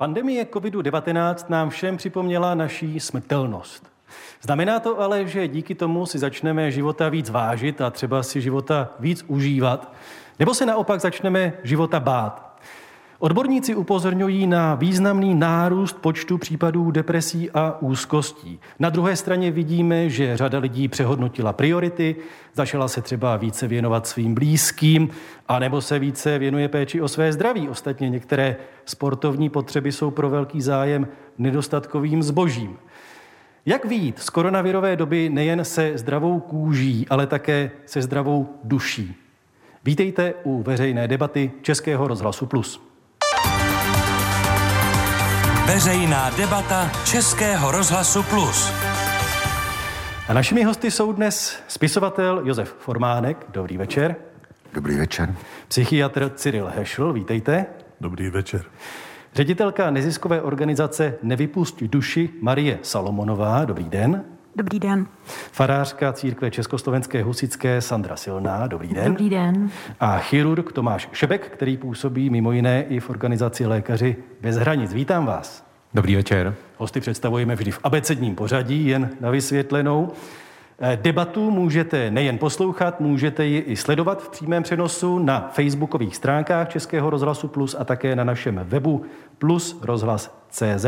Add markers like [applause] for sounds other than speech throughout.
Pandemie COVID-19 nám všem připomněla naší smrtelnost. Znamená to ale, že díky tomu si začneme života víc vážit a třeba si života víc užívat, nebo se naopak začneme života bát. Odborníci upozorňují na významný nárůst počtu případů depresí a úzkostí. Na druhé straně vidíme, že řada lidí přehodnotila priority, začala se třeba více věnovat svým blízkým, anebo se více věnuje péči o své zdraví. Ostatně některé sportovní potřeby jsou pro velký zájem nedostatkovým zbožím. Jak vít z koronavirové doby nejen se zdravou kůží, ale také se zdravou duší? Vítejte u veřejné debaty Českého rozhlasu Plus. Veřejná debata Českého rozhlasu Plus. A našimi hosty jsou dnes spisovatel Josef Formánek. Dobrý večer. Dobrý večer. Psychiatr Cyril Hešl. Vítejte. Dobrý večer. Ředitelka neziskové organizace Nevypust duši Marie Salomonová. Dobrý den. Dobrý den. Farářka církve Československé husické Sandra Silná. Dobrý den. Dobrý den. A chirurg Tomáš Šebek, který působí mimo jiné i v organizaci Lékaři bez hranic. Vítám vás. Dobrý večer. Hosty představujeme vždy v abecedním pořadí, jen na vysvětlenou. Eh, debatu můžete nejen poslouchat, můžete ji i sledovat v přímém přenosu na facebookových stránkách Českého rozhlasu Plus a také na našem webu plus rozhlas.cz.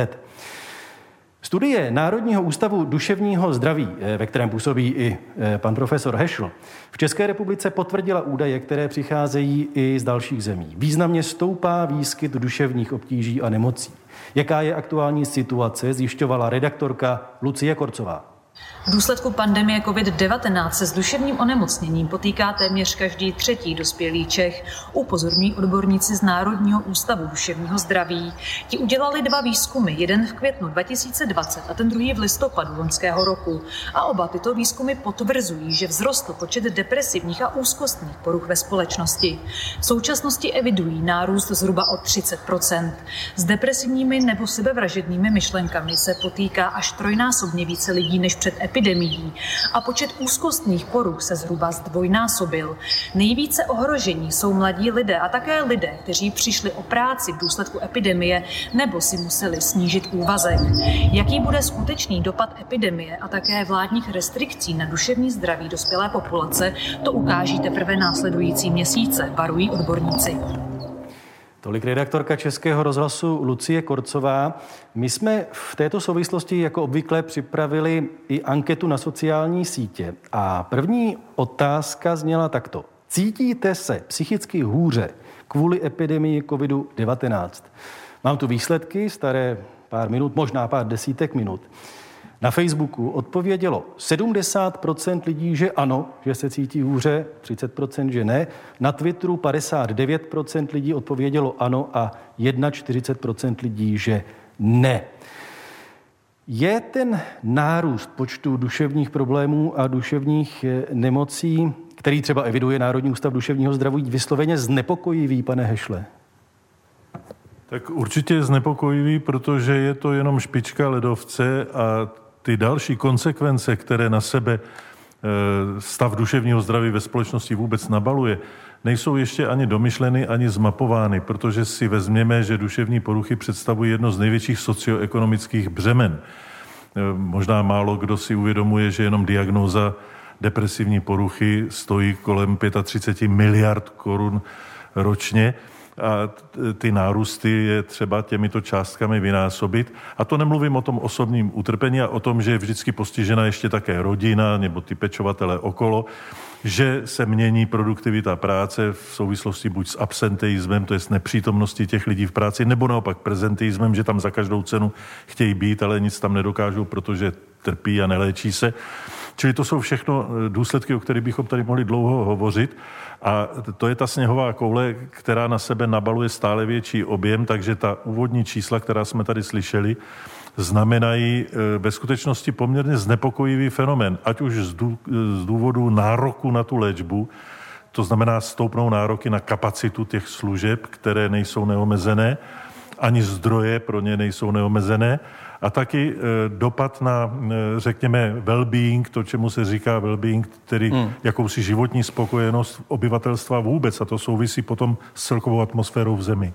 Studie Národního ústavu duševního zdraví, eh, ve kterém působí i eh, pan profesor Hešl, v České republice potvrdila údaje, které přicházejí i z dalších zemí. Významně stoupá výskyt duševních obtíží a nemocí. Jaká je aktuální situace, zjišťovala redaktorka Lucie Korcová. V důsledku pandemie COVID-19 se s duševním onemocněním potýká téměř každý třetí dospělý Čech, upozorní odborníci z Národního ústavu duševního zdraví. Ti udělali dva výzkumy, jeden v květnu 2020 a ten druhý v listopadu loňského roku. A oba tyto výzkumy potvrzují, že vzrostl počet depresivních a úzkostných poruch ve společnosti. V současnosti evidují nárůst zhruba o 30% S depresivními nebo sebevražednými myšlenkami se potýká až trojnásobně více lidí než před epidemií a počet úzkostných poruch se zhruba zdvojnásobil. Nejvíce ohrožení jsou mladí lidé a také lidé, kteří přišli o práci v důsledku epidemie nebo si museli snížit úvazek. Jaký bude skutečný dopad epidemie a také vládních restrikcí na duševní zdraví dospělé populace, to ukáží teprve následující měsíce, varují odborníci. Tolik redaktorka Českého rozhlasu Lucie Korcová. My jsme v této souvislosti jako obvykle připravili i anketu na sociální sítě. A první otázka zněla takto. Cítíte se psychicky hůře kvůli epidemii COVID-19? Mám tu výsledky, staré pár minut, možná pár desítek minut. Na Facebooku odpovědělo 70% lidí, že ano, že se cítí hůře, 30% že ne. Na Twitteru 59% lidí odpovědělo ano a 41% lidí, že ne. Je ten nárůst počtu duševních problémů a duševních eh, nemocí, který třeba eviduje Národní ústav duševního zdraví, vysloveně znepokojivý, pane Hešle? Tak určitě je znepokojivý, protože je to jenom špička ledovce a ty další konsekvence, které na sebe eh, stav duševního zdraví ve společnosti vůbec nabaluje, nejsou ještě ani domyšleny, ani zmapovány, protože si vezměme, že duševní poruchy představují jedno z největších socioekonomických břemen. Eh, možná málo kdo si uvědomuje, že jenom diagnóza depresivní poruchy stojí kolem 35 miliard korun ročně a ty nárůsty je třeba těmito částkami vynásobit. A to nemluvím o tom osobním utrpení a o tom, že je vždycky postižena ještě také rodina nebo ty pečovatele okolo, že se mění produktivita práce v souvislosti buď s absenteismem, to je s nepřítomností těch lidí v práci, nebo naopak prezenteismem, že tam za každou cenu chtějí být, ale nic tam nedokážou, protože trpí a neléčí se. Čili to jsou všechno důsledky, o kterých bychom tady mohli dlouho hovořit. A to je ta sněhová koule, která na sebe nabaluje stále větší objem, takže ta úvodní čísla, která jsme tady slyšeli, znamenají e, ve skutečnosti poměrně znepokojivý fenomen, ať už z důvodu nároku na tu léčbu, to znamená stoupnou nároky na kapacitu těch služeb, které nejsou neomezené, ani zdroje pro ně nejsou neomezené a taky dopad na, řekněme, well-being, to, čemu se říká well-being, tedy hmm. jakousi životní spokojenost obyvatelstva vůbec a to souvisí potom s celkovou atmosférou v zemi.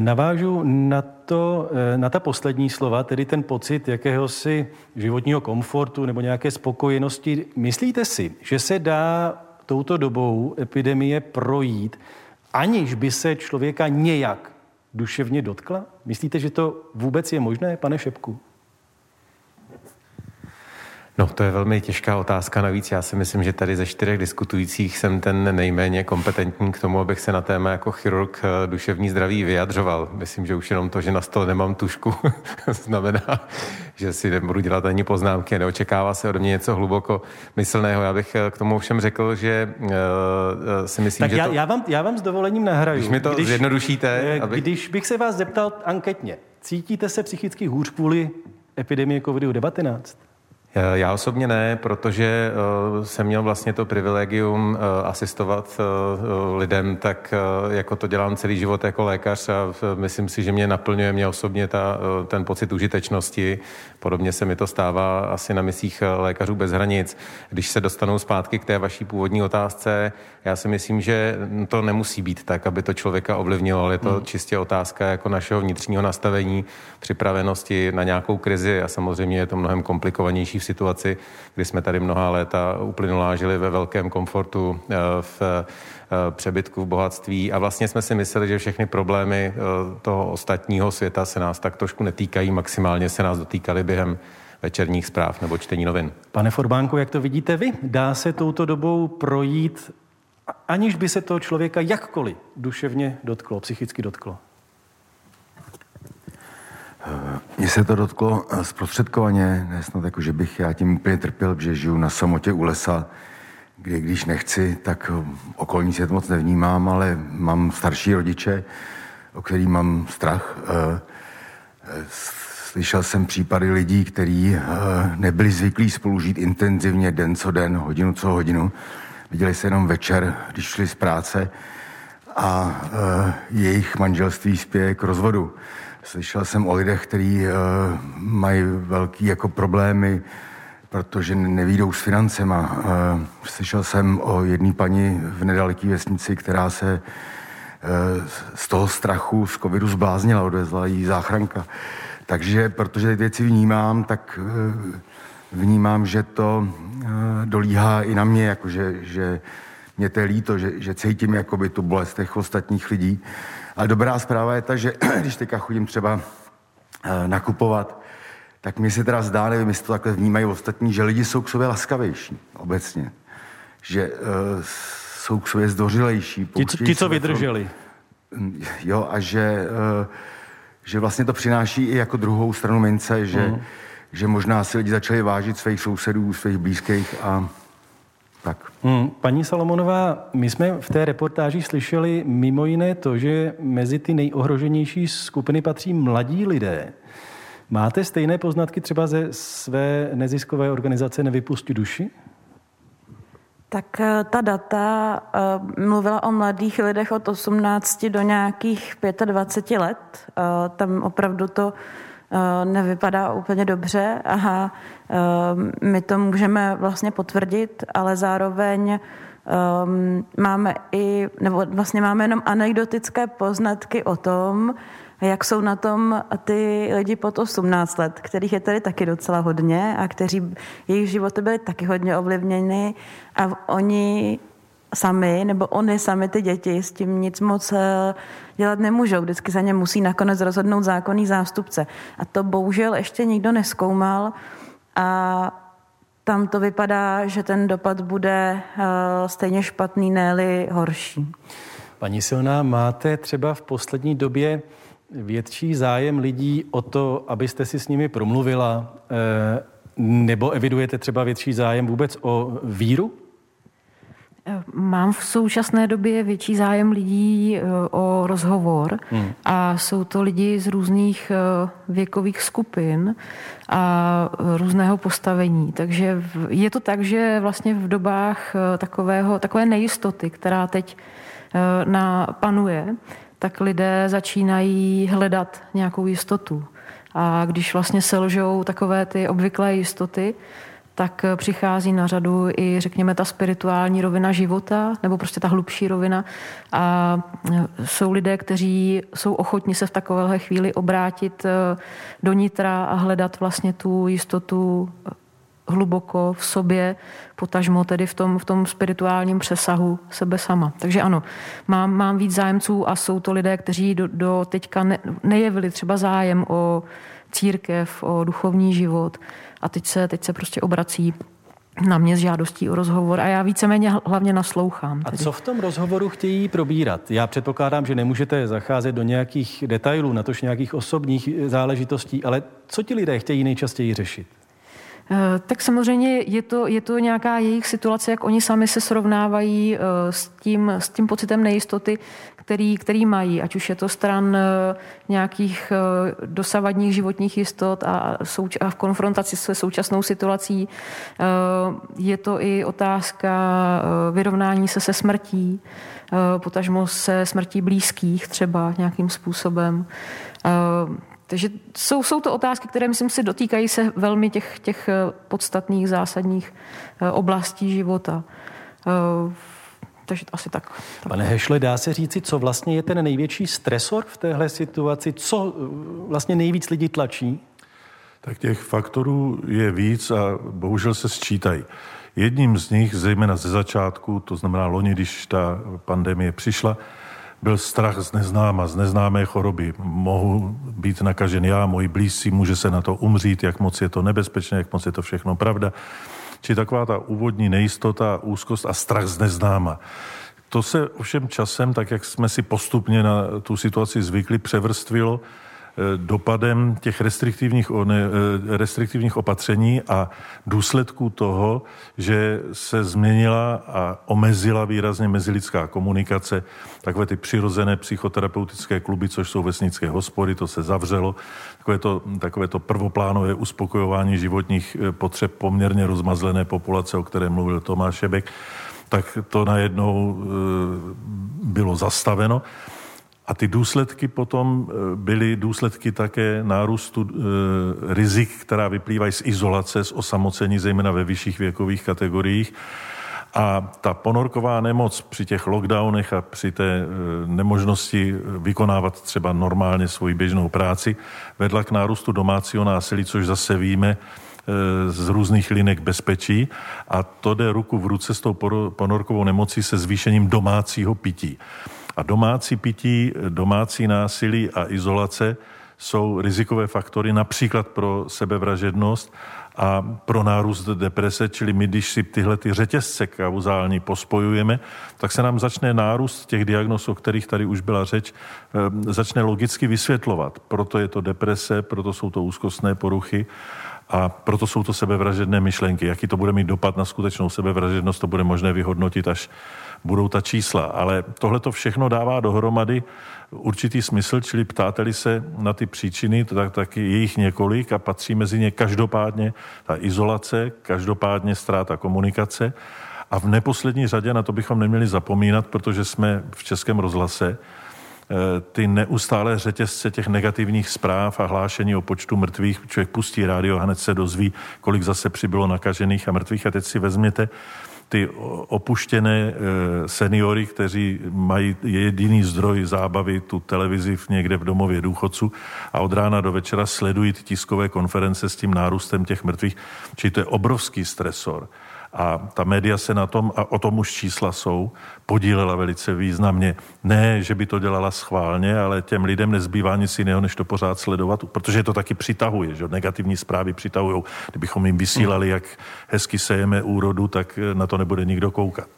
Navážu na, to, na ta poslední slova, tedy ten pocit jakéhosi životního komfortu nebo nějaké spokojenosti. Myslíte si, že se dá touto dobou epidemie projít, aniž by se člověka nějak duševně dotkla? Myslíte, že to vůbec je možné, pane Šepku? No, to je velmi těžká otázka. Navíc já si myslím, že tady ze čtyřech diskutujících jsem ten nejméně kompetentní k tomu, abych se na téma jako chirurg eh, duševní zdraví vyjadřoval. Myslím, že už jenom to, že na stole nemám tušku, [laughs] znamená, že si nebudu dělat ani poznámky. Neočekává se od mě něco hluboko myslného. Já bych eh, k tomu všem řekl, že uh, si myslím, tak že já, to... já, vám, já vám s dovolením nahraju. Když mi to když, zjednodušíte... Abych... Když bych se vás zeptal anketně, cítíte se psychicky hůř kvůli epidemii COVID-19? Eh, já osobně ne, protože uh, jsem měl vlastně to privilegium uh, asistovat lidem, tak jako to dělám celý život jako lékař a myslím si, že mě naplňuje mě osobně ta, ten pocit užitečnosti. Podobně se mi to stává asi na misích lékařů bez hranic. Když se dostanu zpátky k té vaší původní otázce, já si myslím, že to nemusí být tak, aby to člověka ovlivnilo, ale je to hmm. čistě otázka jako našeho vnitřního nastavení, připravenosti na nějakou krizi a samozřejmě je to mnohem komplikovanější v situaci, kdy jsme tady mnoha léta uplynulá žili ve velkém komfortu, eh, v eh, přebytku, v bohatství a vlastně jsme si mysleli, že všechny problémy eh, toho ostatního světa se nás tak trošku netýkají, maximálně se nás dotýkaly během večerních zpráv nebo čtení novin. Pane Forbánku, jak to vidíte vy? Dá se touto dobou projít, aniž by se toho člověka jakkoliv duševně dotklo, psychicky dotklo? Mně se to dotklo eh, zprostředkovaně, nesnad jako, že bych já tím úplně trpěl, že žiju na samotě u lesa, kde když nechci, tak eh, okolní svět moc nevnímám, ale mám starší rodiče, o který mám strach. Eh, slyšel jsem případy lidí, kteří nebyli zvyklí spolu žít intenzivně den co den, hodinu co hodinu. Viděli se jenom večer, když šli z práce a jejich manželství spěje k rozvodu. Slyšel jsem o lidech, kteří uh, mají velký jako problémy, protože nevídou s financema. Uh, slyšel jsem o jedné paní v nedaleké vesnici, která se z toho strachu z covidu zbláznila, odvezla jí záchranka. Takže protože ty věci vnímám, tak vnímám, že to uh, dolíhá i na mě, jako že, že mě to je líto, že, že cítím jakoby tu bolest těch ostatních lidí. Ale dobrá zpráva je ta, že [clears throat] když teďka chodím třeba eh, nakupovat, tak mi se teda zdá, nevím, jestli to takhle vnímají ostatní, že lidi jsou k sobě laskavější obecně. Že uh, jsou k sobě zdvořilejší. Ti, ti co vydrželi. Mm, jo, a že, uh, že vlastně to přináší i jako druhou stranu mince, že, uh-huh. Že možná si lidi začali vážit svých sousedů, svých blízkých a tak. Hmm, paní Salomonová, my jsme v té reportáži slyšeli mimo jiné to, že mezi ty nejohroženější skupiny patří mladí lidé. Máte stejné poznatky třeba ze své neziskové organizace Nevypusti duši? Tak eh, ta data uh, mluvila o mladých lidech od 18 do nějakých 25 let. Uh, tam opravdu to Eh, nevypadá úplně dobře. A eh, my to můžeme vlastně potvrdit, ale zároveň um, máme i, nebo vlastně máme jenom anekdotické poznatky o tom, jak jsou na tom ty lidi pod 18 let, kterých je tady taky docela hodně a kteří, jejich životy byly taky hodně ovlivněny a oni sami, nebo oni sami ty děti s tím nic moc eh, dělat nemůžou. Vždycky za ně musí nakonec rozhodnout zákonný zástupce. A to bohužel ještě nikdo neskoumal a tam to vypadá, že ten dopad bude eh, stejně špatný, ne horší. Paní Silná, máte třeba v poslední době větší zájem lidí o to, abyste si s nimi promluvila, eh, nebo evidujete třeba větší zájem vůbec o víru? Mám v současné době větší zájem lidí e, o rozhovor hmm. a jsou to lidi z různých e, věkových skupin a různého postavení. Takže je to tak, že vlastně v dobách e, takového, takové nejistoty, která teď na, panuje, tak lidé začínají hledat nějakou jistotu. A když vlastně selžou takové ty obvyklé jistoty, tak přichází na řadu i, řekněme, ta spirituální rovina života, nebo prostě ta hlubší rovina. A jsou lidé, kteří jsou ochotni se v takovéhle chvíli obrátit eh, do nitra a hledat vlastně tu jistotu hluboko v sobě, potažmo tedy v tom, v tom spirituálním přesahu sebe sama. Takže ano, mám, mám víc zájemců a jsou to lidé, kteří do, do teďka ne, nejevili třeba zájem o církev, o duchovní život a teď se, teď se prostě obrací na mě s žádostí o rozhovor a já víceméně hlavně naslouchám. Tedy. A co v tom rozhovoru chtějí probírat? Já předpokládám, že nemůžete zacházet do nějakých detailů, natož nějakých osobních záležitostí, ale co ti lidé chtějí nejčastěji řešit? Eh, tak samozřejmě je to, je to nějaká jejich situace, jak oni sami se srovnávají eh, s tím, s tím pocitem nejistoty, který, který mají, ať už je to stran eh, nějakých dosavadních životních jistot a, souč- a v konfrontaci se současnou situací. Je to i otázka vyrovnání se se smrtí, potažmo se smrtí blízkých třeba nějakým způsobem. Takže jsou, jsou to otázky, které, myslím si, dotýkají se velmi těch, těch eh, podstatných, zásadních eh, oblastí života. Eh, takže asi tak. Pane Hešle, dá se říci, co vlastně je ten největší stresor v téhle situaci? Co vlastně nejvíc lidí tlačí? Tak těch faktorů je víc a bohužel se sčítají. Jedním z nich, zejména ze začátku, to znamená loni, když ta pandemie přišla, byl strach z neznáma, z neznámé choroby. Mohu být nakažen já, moji blízcí, může se na to umřít, jak moc je to nebezpečné, jak moc je to všechno pravda. Či taková ta úvodní nejistota, úzkost a strach z neznáma. To se ovšem časem, tak jak jsme si postupně na tu situaci zvykli, převrstvilo dopadem těch restriktivních, eh, restriktivních opatření a důsledků toho, že se změnila a omezila výrazně mezilidská komunikace, takové ty přirozené psychoterapeutické kluby, což jsou vesnické hospody, to se zavřelo, takové to, takové to prvoplánové uspokojování životních eh, potřeb poměrně rozmazlené populace, o které mluvil Tomáš Šebek, tak to najednou bylo zastaveno. A ty důsledky potom eh, byly důsledky také nárůstu e, rizik, která vyplývají z izolace, z osamocení, zejména ve vyšších věkových kategoriích. A ta ponorková nemoc při těch lockdownech a při té e, nemožnosti vykonávat třeba normálně svoji běžnou práci vedla k nárůstu domácího násilí, což zase víme, z různých linek bezpečí a to jde ruku v ruce s tou ponorkovou nemocí se zvýšením domácího pití. A domácí pití, domácí násilí a izolace jsou rizikové faktory například pro sebevražednost a pro nárůst deprese, čili my, když si tyhle ty řetězce kauzální pospojujeme, tak se nám začne nárůst těch diagnóz, o kterých tady už byla řeč, eh, začne logicky vysvětlovat. Proto je to deprese, proto jsou to úzkostné poruchy a proto jsou to sebevražedné myšlenky. Jaký to bude mít dopad na skutečnou sebevražednost, to bude možné vyhodnotit až budou ta čísla. Ale tohle to všechno dává dohromady určitý smysl, čili ptáte-li se na ty příčiny, tak, tak je jich několik a patří mezi ně každopádně ta izolace, každopádně ztráta komunikace a v neposlední řadě, na to bychom neměli zapomínat, protože jsme v Českém rozhlase, eh, ty neustále řetězce těch negativních zpráv a hlášení o počtu mrtvých. Člověk pustí rádio a hned se dozví, kolik zase přibylo nakažených a mrtvých. A teď si vezměte, ty opuštěné eh, seniory, kteří mají jediný zdroj zábavy, tu televizi v někde v domově důchodců a od rána do večera sledují ty tiskové konference s tím nárůstem těch mrtvých. Čili to je obrovský stresor. A ta média se na tom, a o tom už čísla jsou, podílela velice významně. Ne, že by to dělala schválně, ale těm lidem nezbývá nic jiného, než to pořád sledovat, protože to taky přitahuje, že negativní zprávy přitahují. Kdybychom jim vysílali, jak hezky sejeme úrodu, tak na to nebude nikdo koukat.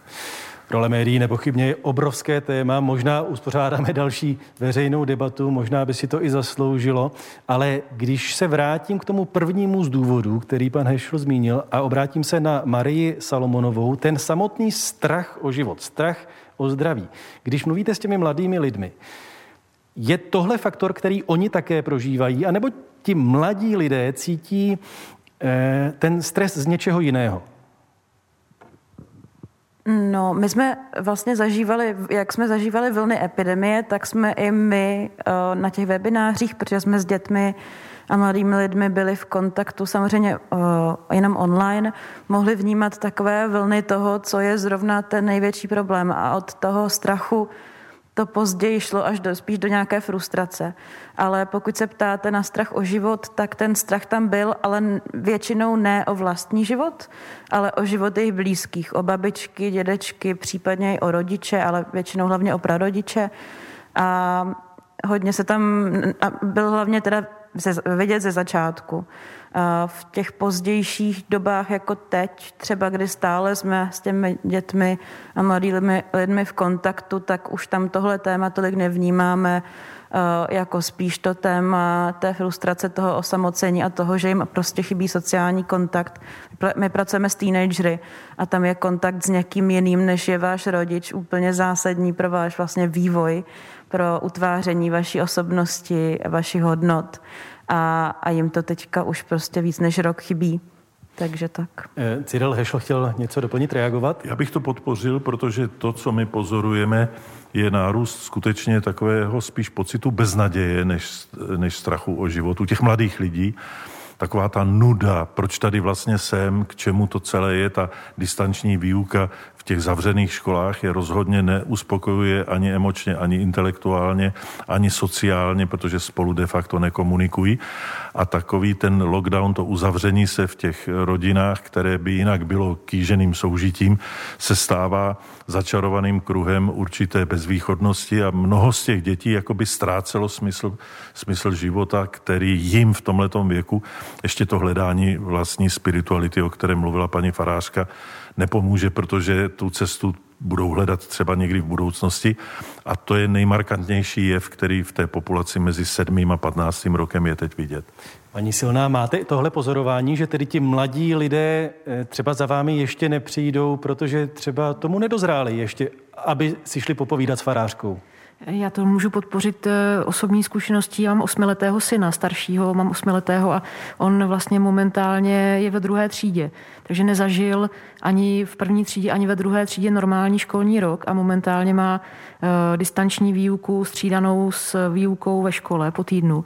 Role médií nepochybně je obrovské téma. Možná uspořádáme další veřejnou debatu, možná by si to i zasloužilo. Ale když se vrátím k tomu prvnímu z důvodů, který pan Hešl zmínil, a obrátím se na Marii Salomonovou, ten samotný strach o život, strach o zdraví. Když mluvíte s těmi mladými lidmi, je tohle faktor, který oni také prožívají, anebo ti mladí lidé cítí eh, ten stres z něčeho jiného? No, my jsme vlastně zažívali, jak jsme zažívali vlny epidemie, tak jsme i my uh, na těch webinářích, protože jsme s dětmi a mladými lidmi byli v kontaktu samozřejmě uh, jenom online, mohli vnímat takové vlny toho, co je zrovna ten největší problém. A od toho strachu to později šlo až do, spíš do nějaké frustrace. Ale pokud se ptáte na strach o život, tak ten strach tam byl, ale většinou ne o vlastní život, ale o život jejich blízkých, o babičky, dědečky, případně i o rodiče, ale většinou hlavně o prarodiče. A hodně se tam, byl hlavně teda vidět ze začátku. V těch pozdějších dobách jako teď, třeba kdy stále jsme s těmi dětmi a mladými lidmi v kontaktu, tak už tam tohle téma tolik nevnímáme jako spíš to téma té frustrace, toho osamocení a toho, že jim prostě chybí sociální kontakt. My pracujeme s teenagery a tam je kontakt s někým jiným, než je váš rodič, úplně zásadní pro váš vlastně vývoj, pro utváření vaší osobnosti, vašich hodnot a, a jim to teďka už prostě víc než rok chybí. Takže tak. Eh, Cyril Hešl chtěl něco doplnit, reagovat? Já bych to podpořil, protože to, co my pozorujeme, je nárůst skutečně takového spíš pocitu beznaděje, než, než strachu o život u těch mladých lidí taková ta nuda, proč tady vlastně jsem, k čemu to celé je, ta distanční výuka v těch zavřených školách je rozhodně neuspokojuje ani emočně, ani intelektuálně, ani sociálně, protože spolu de facto nekomunikují. A takový ten lockdown, to uzavření se v těch rodinách, které by jinak bylo kýženým soužitím, se stává začarovaným kruhem určité bezvýchodnosti a mnoho z těch dětí jakoby ztrácelo smysl, smysl života, který jim v tomhletom věku ještě to hledání vlastní spirituality, o které mluvila paní farářka, nepomůže, protože tu cestu budou hledat třeba někdy v budoucnosti. A to je nejmarkantnější jev, který v té populaci mezi 7. a 15. rokem je teď vidět. Paní Silná, máte tohle pozorování, že tedy ti mladí lidé eh, třeba za vámi ještě nepřijdou, protože třeba tomu nedozráli ještě, aby si šli popovídat s farářkou? Já to můžu podpořit eh, osobní zkušeností. Já mám osmiletého syna, staršího, mám osmiletého a on vlastně momentálně je ve druhé třídě. Takže nezažil ani v první třídě, ani ve druhé třídě normální školní rok a momentálně má uh, distanční výuku střídanou s výukou ve škole po týdnu.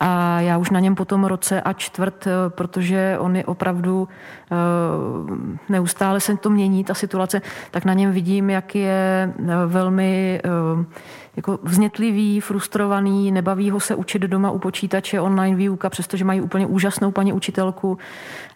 A já už na něm po tom roce a čtvrt, uh, protože on je opravdu uh, neustále se to mění, ta situace, tak na něm vidím, jak je velmi uh, jako vznětlivý, frustrovaný, nebaví ho se učit doma u počítače, online výuka, přestože mají úplně úžasnou paní učitelku.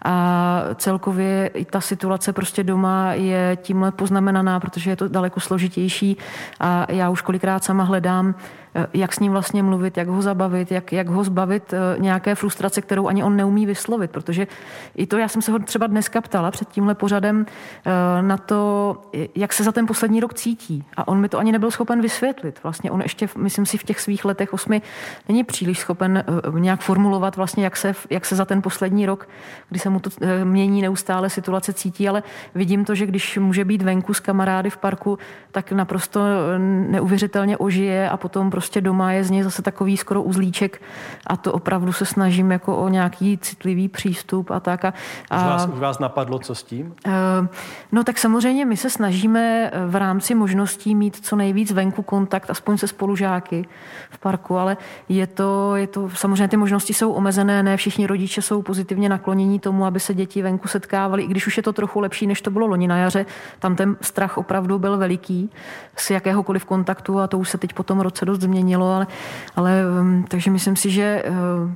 A celkově i ta situace prostě doma je tímhle poznamenaná, protože je to daleko složitější a já už kolikrát sama hledám Eh, jak s ním vlastně mluvit, jak ho zabavit, jak, jak ho zbavit eh, nějaké frustrace, kterou ani on neumí vyslovit, protože i to, já jsem se ho třeba dneska ptala před tímhle pořadem eh, na to, jak se za ten poslední rok cítí a on mi to ani nebyl schopen vysvětlit. Vlastně on ještě, myslím si, v těch svých letech osmi není příliš schopen nějak formulovat vlastně, jak se, jak se za ten poslední rok, kdy se mu to mění neustále situace cítí, ale vidím to, že když může být venku s kamarády v parku, tak naprosto neuvěřitelně ožije a potom prostě doma je z něj zase takový skoro uzlíček a to opravdu se snažím jako o nějaký citlivý přístup a tak. A, a už, vás, už vás napadlo, co s tím? Uh, no tak samozřejmě my se snažíme v rámci možností mít co nejvíc venku kontakt, aspoň se spolužáky v parku, ale je to, je to samozřejmě ty možnosti jsou omezené, ne všichni rodiče jsou pozitivně naklonění tomu, aby se děti venku setkávali, i když už je to trochu lepší, než to bylo loni na jaře, tam ten strach opravdu byl veliký z jakéhokoliv kontaktu a to už se teď po tom roce dost změnilo, ale, ale um, takže myslím si, že uh,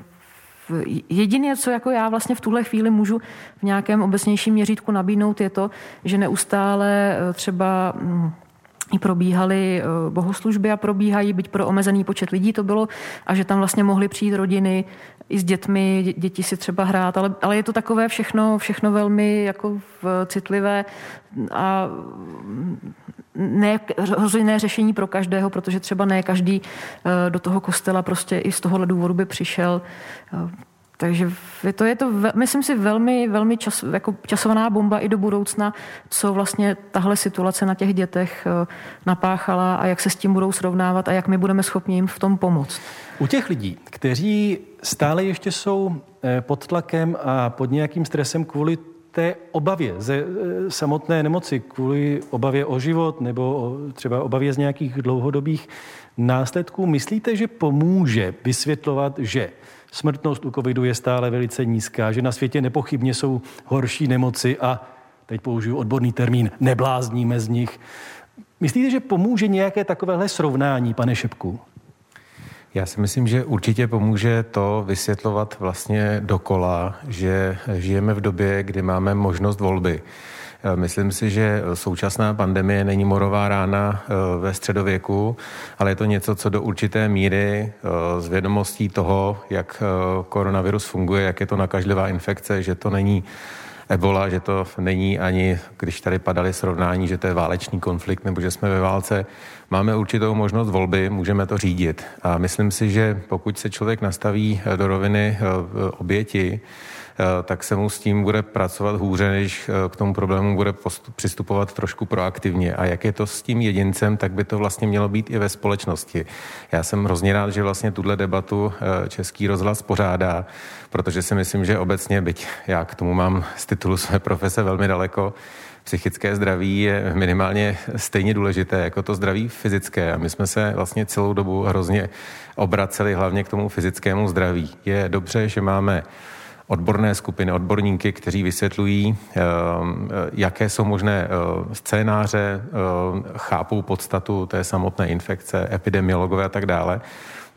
Jediné, co jako já vlastně v tuhle chvíli můžu v nějakém obecnějším měřítku nabídnout, je to, že neustále uh, třeba mm, i probíhaly uh, bohoslužby a probíhají, byť pro omezený počet lidí to bylo, a že tam vlastně mohly přijít rodiny i s dětmi, děti si třeba hrát, ale, ale je to takové všechno, všechno velmi jako citlivé a ne, rozhodné řešení pro každého, protože třeba ne každý eh, do toho kostela prostě i z tohohle důvodu by přišel. Eh, takže je to, je to myslím si, velmi, velmi čas, jako časovaná bomba i do budoucna, co vlastně tahle situace na těch dětech eh, napáchala a jak se s tím budou srovnávat a jak my budeme schopni jim v tom pomoct. U těch lidí, kteří stále ještě jsou pod tlakem a pod nějakým stresem kvůli té obavě ze e, samotné nemoci, kvůli obavě o život nebo třeba obavě z nějakých dlouhodobých následků, myslíte, že pomůže vysvětlovat, že smrtnost u covidu je stále velice nízká, že na světě nepochybně jsou horší nemoci a teď použiju odborný termín, neblázníme z nich. Myslíte, že pomůže nějaké takovéhle srovnání, pane Šepku? Já si myslím, že určitě pomůže to vysvětlovat vlastně dokola, že žijeme v době, kdy máme možnost volby. Myslím si, že současná pandemie není morová rána eh, ve středověku, ale je to něco, co do určité míry eh, z vědomostí toho, jak eh, koronavirus funguje, jak je to nakažlivá infekce, že to není ebola, že to není ani, když tady padaly srovnání, že to je válečný konflikt nebo že jsme ve válce, máme určitou možnost volby, můžeme to řídit. A myslím si, že pokud se člověk nastaví do roviny oběti, Eh, tak se mu s tím bude pracovat hůře, než eh, k tomu problému bude přistupovat trošku proaktivně. A jak je to s tím jedincem, tak by to vlastně mělo být i ve společnosti. Já jsem hrozně rád, že vlastně tuhle debatu eh, Český rozhlas pořádá, protože si myslím, že obecně, byť já k tomu mám z titulu své profese velmi daleko, psychické zdraví je minimálně stejně důležité jako to zdraví fyzické. A my jsme se vlastně celou dobu hrozně obraceli hlavně k tomu fyzickému zdraví. Je dobře, že máme odborné skupiny, odborníky, kteří vysvětlují, eh, jaké jsou možné eh, scénáře, eh, chápou podstatu té samotné infekce, epidemiologové a tak dále.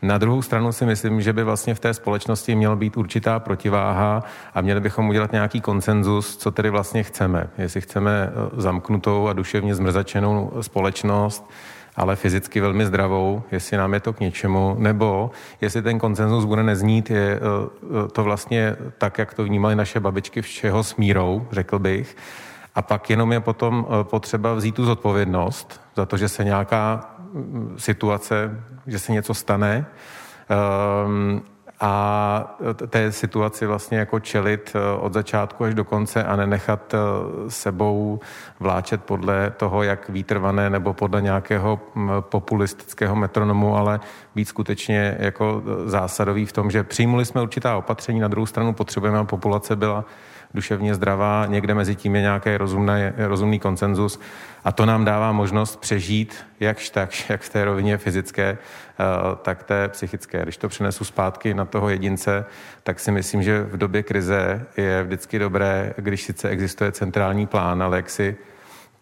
Na druhou stranu si myslím, že by vlastně v té společnosti měla být určitá protiváha a měli bychom udělat nějaký konsenzus, co tedy vlastně chceme. Jestli chceme zamknutou a duševně zmrzačenou společnost, ale fyzicky velmi zdravou, jestli nám je to k něčemu, nebo jestli ten koncenzus bude neznít, je eh, eh, to vlastně tak, jak to vnímali naše babičky všeho s mírou, řekl bych. A pak jenom je potom eh, potřeba vzít tu zodpovědnost za to, že se nějaká situace, že se něco stane. Ehm, a té situaci vlastně jako čelit eh, od začátku až do konce a nenechat eh, sebou vláčet podle toho, jak výtrvané nebo podle nějakého populistického metronomu, ale být skutečně jako eh, zásadový v tom, že přijmuli jsme určitá opatření, na druhou stranu potřebujeme, aby populace byla duševně zdravá, někde mezi tím je nějaký rozumný, konsenzus a to nám dává možnost přežít jakž tak, [laughs] jak v té rovině fyzické, eh, tak té psychické. Když to přinesu zpátky na toho jedince, tak si myslím, že v době krize je vždycky dobré, když sice existuje centrální plán, ale jak si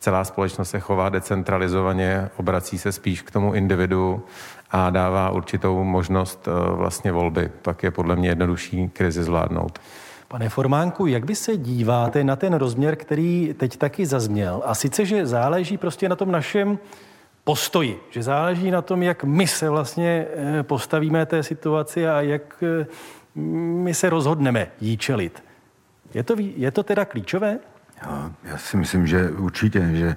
celá společnost se chová decentralizovaně, obrací se spíš k tomu individu a dává určitou možnost eh, vlastně volby. Pak je podle mě jednodušší krizi zvládnout. Pane Formánku, jak vy se díváte na ten rozměr, který teď taky zazněl? A sice, že záleží prostě na tom našem postoji, že záleží na tom, jak my se vlastně eh, postavíme té situaci a jak eh, my se rozhodneme jí čelit. Je to, je to teda klíčové? Já, já si myslím, že určitě, že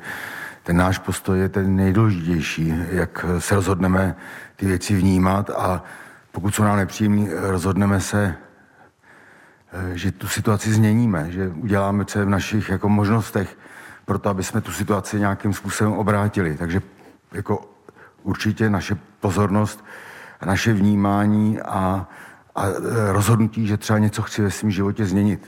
ten náš postoj je ten nejdůležitější, jak se rozhodneme ty věci vnímat a pokud jsou nám nepříjemní, rozhodneme se že tu situaci změníme, že uděláme, co je v našich jako možnostech pro to, aby jsme tu situaci nějakým způsobem obrátili. Takže jako určitě naše pozornost, naše vnímání a, a eh, rozhodnutí, že třeba něco chci ve svém životě změnit.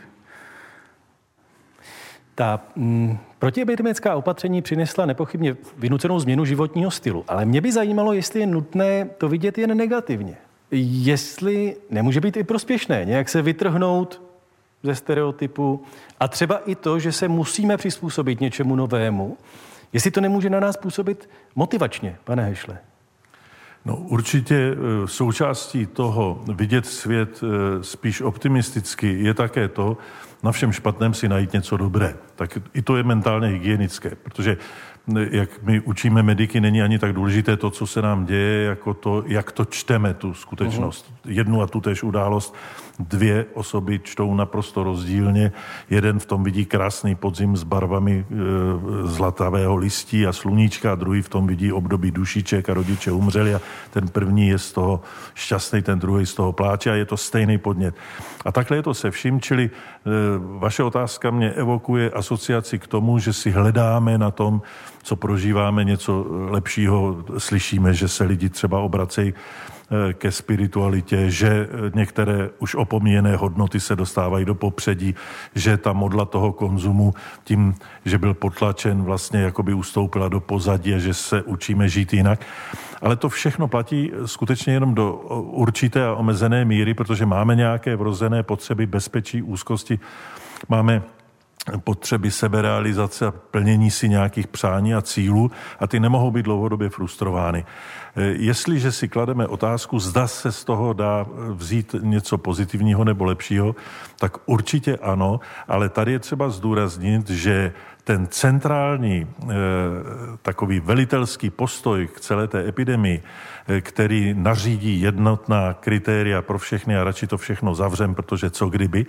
Ta mm, protiepidemická opatření přinesla nepochybně vynucenou změnu životního stylu, ale mě by zajímalo, jestli je nutné to vidět jen negativně jestli nemůže být i prospěšné nějak se vytrhnout ze stereotypu a třeba i to, že se musíme přizpůsobit něčemu novému, jestli to nemůže na nás působit motivačně, pane Hešle. No určitě e, součástí toho vidět svět e, spíš optimisticky je také to, na všem špatném si najít něco dobré. Tak i to je mentálně hygienické, protože jak my učíme mediky, není ani tak důležité to, co se nám děje, jako to, jak to čteme, tu skutečnost. Uh-huh. Jednu a tu tež událost dvě osoby čtou naprosto rozdílně. Jeden v tom vidí krásný podzim s barvami e, zlatavého listí a sluníčka, a druhý v tom vidí období dušiček a rodiče umřeli a ten první je z toho šťastný, ten druhý z toho pláče a je to stejný podnět. A takhle je to se vším, čili e, vaše otázka mě evokuje asociaci k tomu, že si hledáme na tom, co prožíváme, něco lepšího. Slyšíme, že se lidi třeba obracejí ke spiritualitě, že některé už opomíjené hodnoty se dostávají do popředí, že ta modla toho konzumu tím, že byl potlačen, vlastně jakoby ustoupila do pozadí, že se učíme žít jinak. Ale to všechno platí skutečně jenom do určité a omezené míry, protože máme nějaké vrozené potřeby bezpečí, úzkosti, máme potřeby seberealizace a plnění si nějakých přání a cílů a ty nemohou být dlouhodobě frustrovány. E, jestliže si klademe otázku, zda se z toho dá vzít něco pozitivního nebo lepšího, tak určitě ano, ale tady je třeba zdůraznit, že ten centrální e, takový velitelský postoj k celé té epidemii, e, který nařídí jednotná kritéria pro všechny a radši to všechno zavřem, protože co kdyby,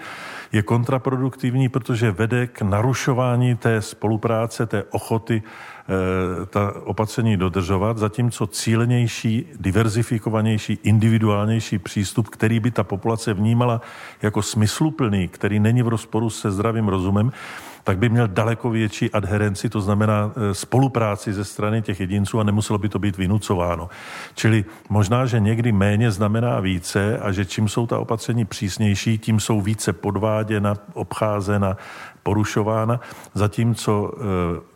je kontraproduktivní, protože vede k narušování té spolupráce, té ochoty e, ta opatření dodržovat, zatímco cílenější, diverzifikovanější, individuálnější přístup, který by ta populace vnímala jako smysluplný, který není v rozporu se zdravým rozumem, tak by měl daleko větší adherenci, to znamená e, spolupráci ze strany těch jedinců a nemuselo by to být vynucováno. Čili možná, že někdy méně znamená více a že čím jsou ta opatření přísnější, tím jsou více podváděna, obcházena, porušována, zatímco e,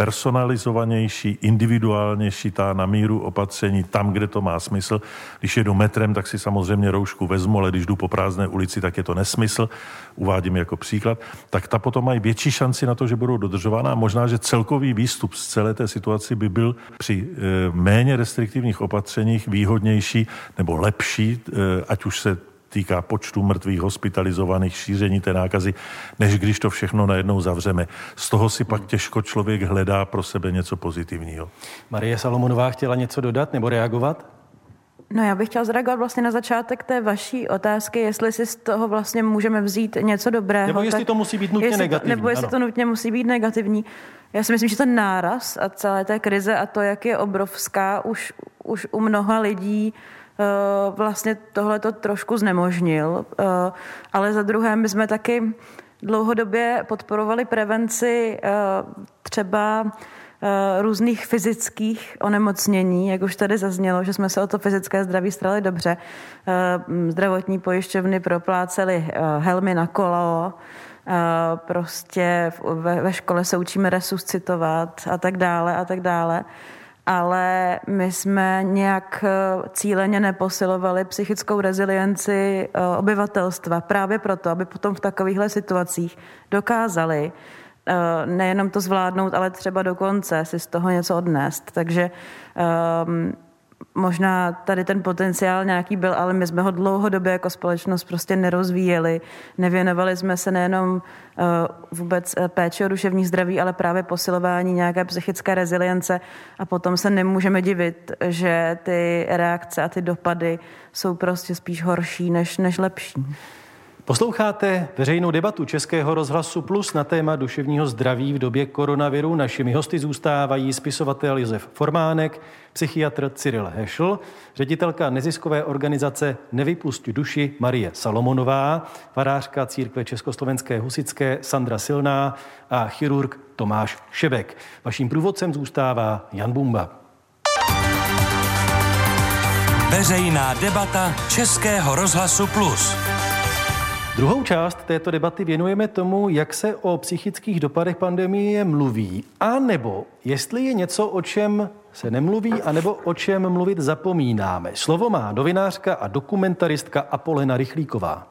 personalizovanější, individuálnější, ta na míru opatření tam, kde to má smysl. Když jedu metrem, tak si samozřejmě roušku vezmu, ale když jdu po prázdné ulici, tak je to nesmysl. Uvádím jako příklad. Tak ta potom mají větší šanci na to, že budou dodržována. Možná, že celkový výstup z celé té situaci by byl při e, méně restriktivních opatřeních výhodnější nebo lepší, e, ať už se týká počtu mrtvých, hospitalizovaných, šíření té nákazy, než když to všechno najednou zavřeme. Z toho si pak těžko člověk hledá pro sebe něco pozitivního. Marie Salomonová chtěla něco dodat nebo reagovat? No já bych chtěla zareagovat vlastně na začátek té vaší otázky, jestli si z toho vlastně můžeme vzít něco dobrého. Nebo jestli tak, to musí být nutně negativní. To, nebo jestli ano. to nutně musí být negativní. Já si myslím, že ten náraz a celé té krize a to, jak je obrovská, už, už u mnoha lidí vlastně tohle to trošku znemožnil. Eh, ale za druhé, my jsme taky dlouhodobě podporovali prevenci eh, třeba různých fyzických onemocnění, jak už tady zaznělo, že jsme se o to fyzické zdraví strali dobře. Zdravotní pojišťovny proplácely helmy na kolo, prostě ve, škole se učíme resuscitovat a tak dále a tak dále ale my jsme nějak eh, cíleně neposilovali psychickou rezilienci eh, obyvatelstva právě proto, aby potom v takovýchhle situacích dokázali eh, nejenom to zvládnout, ale třeba dokonce si z toho něco odnést. Takže um, možná tady ten potenciál nějaký byl, ale my jsme ho dlouhodobě jako společnost prostě nerozvíjeli. Nevěnovali jsme se nejenom uh, vůbec eh, péči o duševní zdraví, ale právě posilování nějaké psychické rezilience a potom se nemůžeme divit, že ty reakce a ty dopady jsou prostě spíš horší než, než lepší. Posloucháte veřejnou debatu Českého rozhlasu Plus na téma duševního zdraví v době koronaviru. Našimi hosty zůstávají spisovatel Josef Formánek, psychiatr Cyril Hešl, ředitelka neziskové organizace Nevypust duši Marie Salomonová, farářka církve Československé husické Sandra Silná a chirurg Tomáš Šebek. Vaším průvodcem zůstává Jan Bumba. Veřejná debata Českého rozhlasu Plus. Druhou část této debaty věnujeme tomu, jak se o psychických dopadech pandemie mluví, a nebo jestli je něco, o čem se nemluví, anebo o čem mluvit zapomínáme. Slovo má novinářka a dokumentaristka Apolena Rychlíková.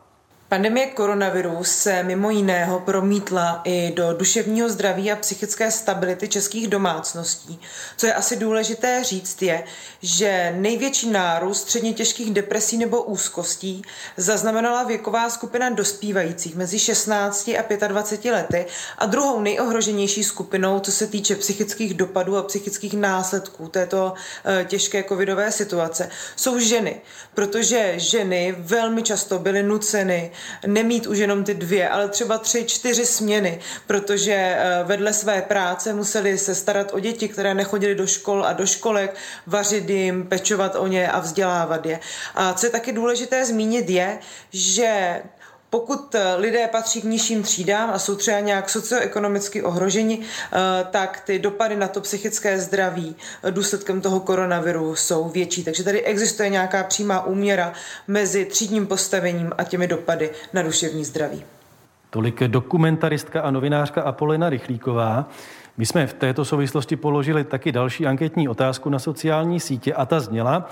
Pandemie koronaviru se mimo jiného promítla i do duševního zdraví a psychické stability českých domácností. Co je asi důležité říct je, že největší nárůst středně těžkých depresí nebo úzkostí zaznamenala věková skupina dospívajících mezi 16 a 25 lety a druhou nejohroženější skupinou, co se týče psychických dopadů a psychických následků této eh, těžké covidové situace, jsou ženy, protože ženy velmi často byly nuceny nemít už jenom ty dvě, ale třeba tři, čtyři směny, protože eh, vedle své práce museli se starat o děti, které nechodily do škol a do školek, vařit jim, pečovat o ně a vzdělávat je. A co je taky důležité zmínit je, že Pokud eh, lidé patří k nižším třídám a jsou třeba nějak socioekonomicky ohroženi, eh, tak ty dopady na to psychické zdraví důsledkem toho koronaviru jsou větší. Takže tady existuje nějaká přímá úměra mezi třídním postavením a těmi dopady na duševní zdraví. Tolik dokumentaristka a novinářka Apolena Rychlíková. My jsme v této souvislosti položili taky další anketní otázku na sociální sítě a ta zněla,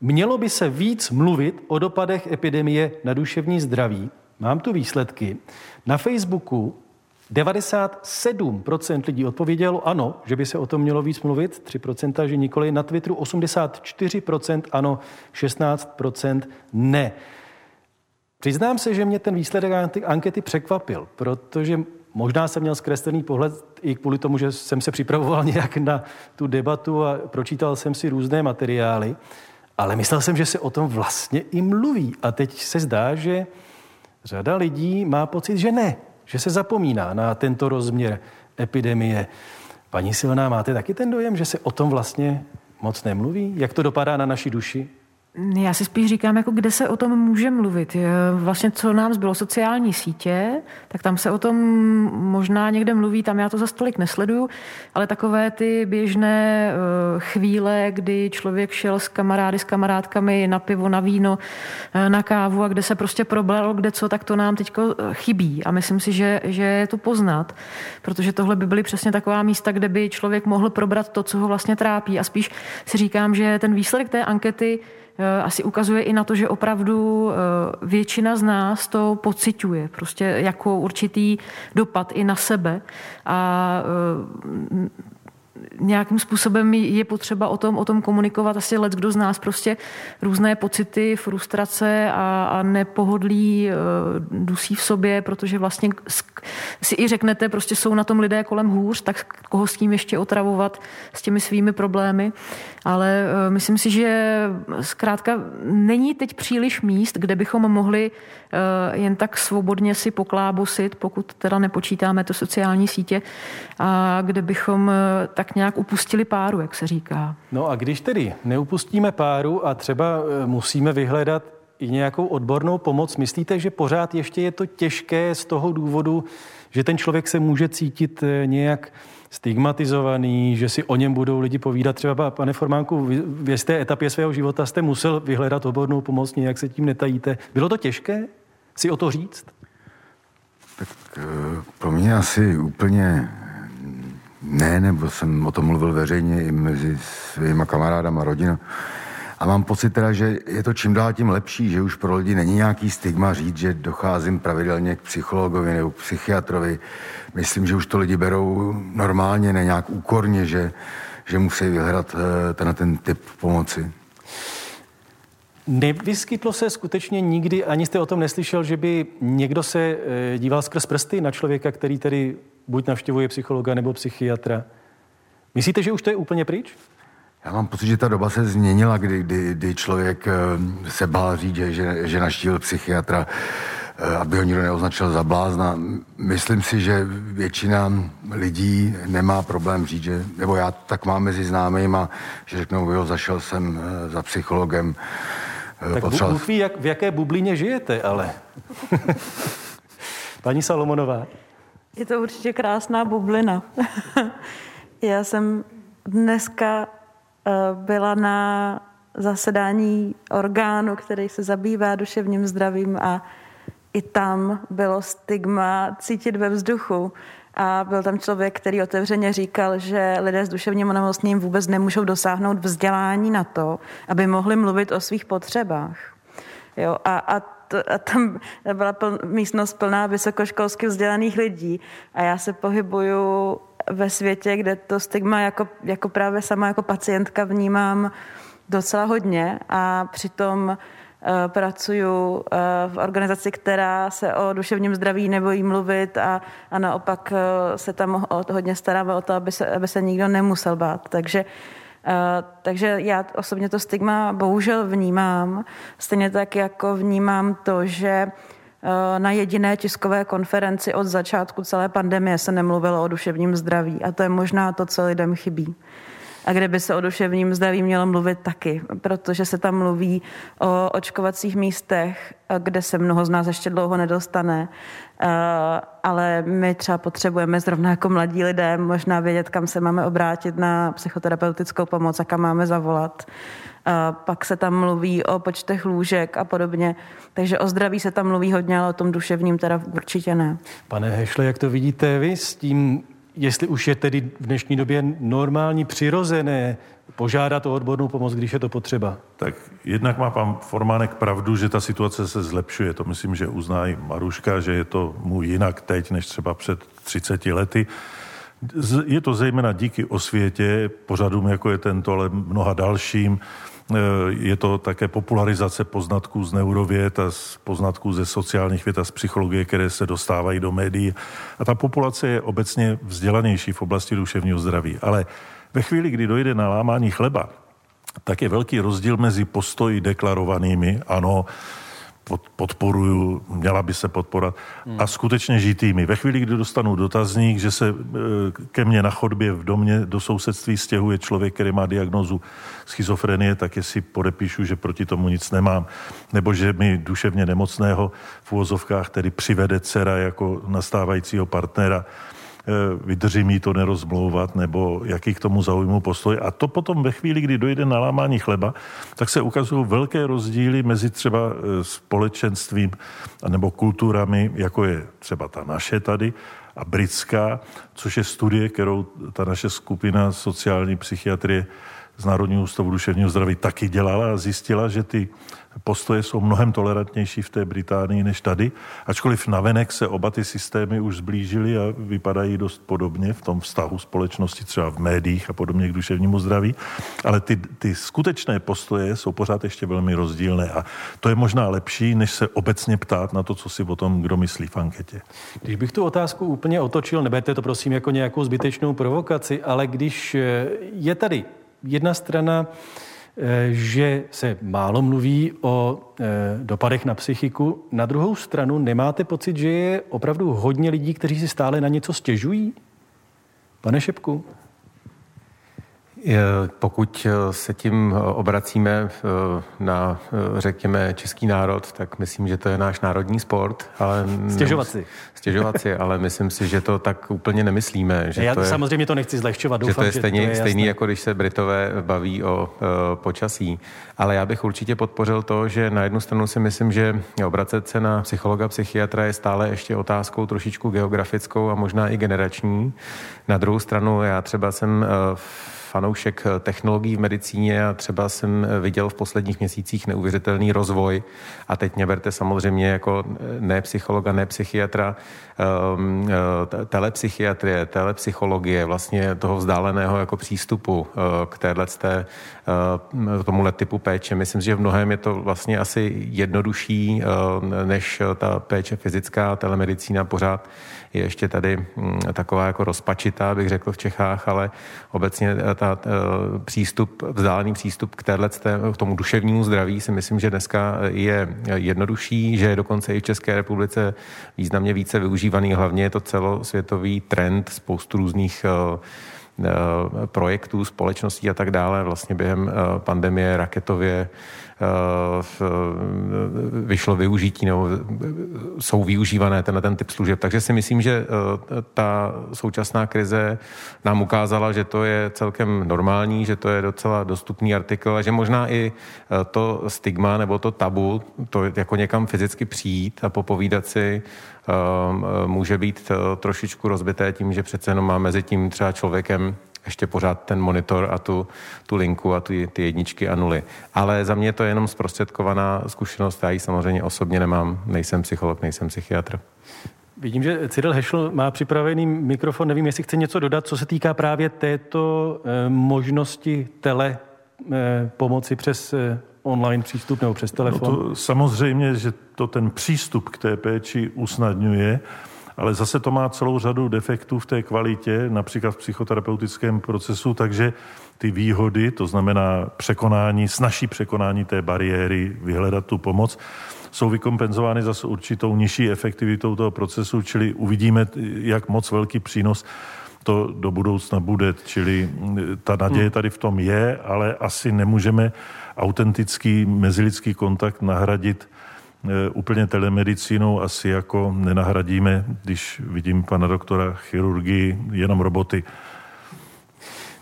mělo by se víc mluvit o dopadech epidemie na duševní zdraví. Mám tu výsledky. Na Facebooku 97% lidí odpovědělo ano, že by se o tom mělo víc mluvit, 3% že nikoli. Na Twitteru 84% ano, 16% ne. Přiznám se, že mě ten výsledek ankety překvapil, protože možná jsem měl zkreslený pohled i kvůli tomu, že jsem se připravoval [laughs] nějak na tu debatu a pročítal jsem si různé materiály, ale myslel jsem, že se o tom vlastně i mluví. A teď se zdá, že řada lidí má pocit, že ne, že se zapomíná na tento rozměr epidemie. Paní Silná, máte taky ten dojem, že se o tom vlastně moc nemluví? Jak to dopadá na naši duši? Já si spíš říkám, jako kde se o tom může mluvit. Vlastně co nám zbylo sociální sítě, tak tam se o tom možná někde mluví, tam já to za stolik nesleduju, ale takové ty běžné eh, chvíle, kdy člověk šel s kamarády, s kamarádkami na pivo, na víno, eh, na kávu a kde se prostě problelo, kde co, tak to nám teď eh, chybí. A myslím si, že, že je to poznat, protože tohle by byly přesně taková místa, kde by člověk mohl probrat to, co ho vlastně trápí. A spíš si říkám, že ten výsledek té ankety asi ukazuje i na to, že opravdu eh, většina z nás to pociťuje, prostě jako určitý dopad i na sebe. A eh, nějakým způsobem je potřeba o tom, o tom komunikovat. Asi let, kdo z nás prostě různé pocity, frustrace a, a nepohodlí dusí v sobě, protože vlastně si i řeknete, prostě jsou na tom lidé kolem hůř, tak koho s tím ještě otravovat s těmi svými problémy. Ale e, myslím si, že zkrátka není teď příliš míst, kde bychom mohli e, jen tak svobodně si poklábosit, pokud teda nepočítáme to sociální sítě, a kde bychom e, tak nějak upustili páru, jak se říká. No a když tedy neupustíme páru a třeba musíme vyhledat i nějakou odbornou pomoc, myslíte, že pořád ještě je to těžké z toho důvodu, že ten člověk se může cítit nějak stigmatizovaný, že si o něm budou lidi povídat. Třeba, pane Formánku, vy v té etapě svého života jste musel vyhledat odbornou pomoc, nějak se tím netajíte. Bylo to těžké si o to říct? Tak e, pro mě asi úplně ne, nebo jsem o tom mluvil veřejně i mezi svýma kamarádama a rodinou. A mám pocit teda, že je to čím dál tím lepší, že už pro lidi není nějaký stigma říct, že docházím pravidelně k psychologovi nebo psychiatrovi. Myslím, že už to lidi berou normálně, ne nějak úkorně, že, že musí vyhledat eh, ten, ten typ pomoci. Nevyskytlo se skutečně nikdy, ani jste o tom neslyšel, že by někdo se eh, díval skrz prsty na člověka, který tedy buď navštěvuje psychologa nebo psychiatra. Myslíte, že už to je úplně pryč? Já mám pocit, že ta doba se změnila, kdy, kdy, kdy člověk eh, se bál říct, že, že, že naštívil psychiatra, eh, aby ho nikdo neoznačil za blázna. Myslím si, že většina lidí nemá problém říct, že, nebo já tak mám mezi známými, že řeknou, jo, zašel jsem eh, za psychologem. Tak potřeboval... Bůh ví, jak, v jaké bublině žijete, ale. [laughs] Paní Salomonová. Je to určitě krásná bublina. [laughs] Já jsem dneska byla na zasedání orgánu, který se zabývá duševním zdravím a i tam bylo stigma cítit ve vzduchu. A byl tam člověk, který otevřeně říkal, že lidé s duševním onemocněním vůbec nemůžou dosáhnout vzdělání na to, aby mohli mluvit o svých potřebách. Jo, a, a to, a tam byla pln, místnost plná vysokoškolsky vzdělaných lidí a já se pohybuju ve světě, kde to stigma jako, jako právě sama jako pacientka vnímám docela hodně a přitom uh, pracuju uh, v organizaci, která se o duševním zdraví nebojí mluvit a, a naopak uh, se tam hodně staráme o to, aby se, aby se nikdo nemusel bát. Takže Eh, takže já osobně to stigma bohužel vnímám, stejně tak jako vnímám to, že eh, na jediné tiskové konferenci od začátku celé pandemie se nemluvilo o duševním zdraví a to je možná to, co lidem chybí. a kde by se o duševním zdraví mělo mluvit taky, protože se tam mluví o očkovacích místech, kde se mnoho z nás ještě dlouho nedostane, ale my třeba potřebujeme zrovna jako mladí lidé možná vědět, kam se máme obrátit na psychoterapeutickou pomoc a kam máme zavolat. Pak se tam mluví o počtech lůžek a podobně. Takže o zdraví se tam mluví hodně, ale o tom duševním teda určitě ne. Pane Hešle, jak to vidíte vy s tím, jestli už je tedy v dnešní době normální, přirozené požádat o odbornou pomoc, když je to potřeba? Tak jednak má pan Formánek pravdu, že ta situace se zlepšuje. To myslím, že uzná i Maruška, že je to mu jinak teď, než třeba před 30 lety. Je to zejména díky osvětě, pořadům jako je tento, ale mnoha dalším. Eh, je to také popularizace poznatků z neurověd a z poznatků ze sociálních věd a z psychologie, které se dostávají do médií. A ta populace je obecně vzdělanější v oblasti duševního zdraví. Ale ve chvíli, kdy dojde na lámání chleba, tak je velký rozdíl mezi postoji deklarovanými, ano, pod, podporuju, měla by se podporat hmm. a skutečně žitými. Ve chvíli, kdy dostanu dotazník, že se e, ke mně na chodbě v domě do sousedství stěhuje člověk, který má diagnozu schizofrenie, tak jestli podepíšu, že proti tomu nic nemám, nebo že mi duševně nemocného v úvozovkách tedy přivede dcera jako nastávajícího partnera, Eh, vydrží mi to nerozmlouvat, nebo jaký k tomu zaujmu postoj. A to potom ve chvíli, kdy dojde na lámání chleba, tak se ukazují velké rozdíly mezi třeba eh, společenstvím nebo kulturami, jako je třeba ta naše tady, a britská, což je studie, kterou ta naše skupina sociální psychiatrie z Národního ústavu duševního zdraví taky dělala a zjistila, že ty postoje jsou mnohem tolerantnější v té Británii než tady, ačkoliv navenek se oba ty systémy už zblížily a vypadají dost podobně v tom vztahu společnosti, třeba v médiích a podobně k duševnímu zdraví, ale ty, ty skutečné postoje jsou pořád ještě velmi rozdílné a to je možná lepší, než se obecně ptát na to, co si o tom kdo myslí v anketě. Když bych tu otázku úplně otočil, neberte to prosím jako nějakou zbytečnou provokaci, ale když je tady jedna strana, eh, že se málo mluví o eh, dopadech na psychiku. Na druhou stranu nemáte pocit, že je opravdu hodně lidí, kteří si stále na něco stěžují? Pane Šepku? Pokud eh, se tím eh, obracíme eh, na, řekněme, český národ, tak myslím, že to je náš národní sport. Ale stěžovat si. Stěžovat si, ale myslím si, že to tak úplně nemyslíme. Že Já to je, samozřejmě to nechci zlehčovat. Doufám, že to je stejně, že to je stejný, jako když se Britové baví o počasí. Ale já bych určitě podpořil to, že na jednu stranu si myslím, že obracet se na psychologa, psychiatra je stále ještě otázkou trošičku geografickou a možná i generační. Na druhou stranu já třeba jsem fanoušek eh, technologií v medicíně a třeba jsem eh, viděl v posledních měsících neuvěřitelný rozvoj a teď mě berte samozřejmě jako eh, ne psychologa, ne psychiatra, um, telepsychiatrie, telepsychologie, vlastně toho vzdáleného jako přístupu k téhle té, uh, tomuhle typu péče. Myslím, že v mnohem je to vlastně asi jednodušší než ta péče fyzická, telemedicína pořád je ještě tady mm, taková jako rozpačitá, bych řekl v Čechách, ale obecně eh, ta eh, přístup, vzdálený přístup k, téhle, k tomu duševnímu zdraví si myslím, že dneska je jednodušší, že je dokonce i v České republice významně více využívaný. Hlavně je to celosvětový trend, spoustu různých Eh, projektů, společností a tak dále. Vlastně během eh, pandemie raketově eh, vyšlo využití nebo jsou využívané tenhle ten typ služeb. Takže si myslím, že ta současná krize nám ukázala, že to je celkem normální, že to je docela dostupný artikl a že možná i to stigma nebo to tabu, to jako někam fyzicky přijít a popovídat si může být eh, trošičku rozbité tím, že přece jenom má mezi tím třeba člověkem ještě pořád ten monitor a tu, tu linku a ty, ty jedničky a nuly. Ale za mě to je jenom zprostředkovaná zkušenost, já ji samozřejmě osobně nemám, nejsem psycholog, nejsem psychiatr. Vidím, že Cyril Hešl má připravený mikrofon, nevím, jestli chce něco dodat, co se týká právě této e, možnosti tele e, pomoci přes e, online přístup nebo přes telefon? No to samozřejmě, že to ten přístup k té péči usnadňuje, ale zase to má celou řadu defektů v té kvalitě, například v psychoterapeutickém procesu, takže ty výhody, to znamená překonání, snaží překonání té bariéry, vyhledat tu pomoc, jsou vykompenzovány zase určitou nižší efektivitou toho procesu, čili uvidíme, jak moc velký přínos to do budoucna bude. Čili ta naděje tady v tom je, ale asi nemůžeme autentický mezilidský kontakt nahradit úplně telemedicínou asi jako nenahradíme, když vidím pana doktora chirurgii, jenom roboty.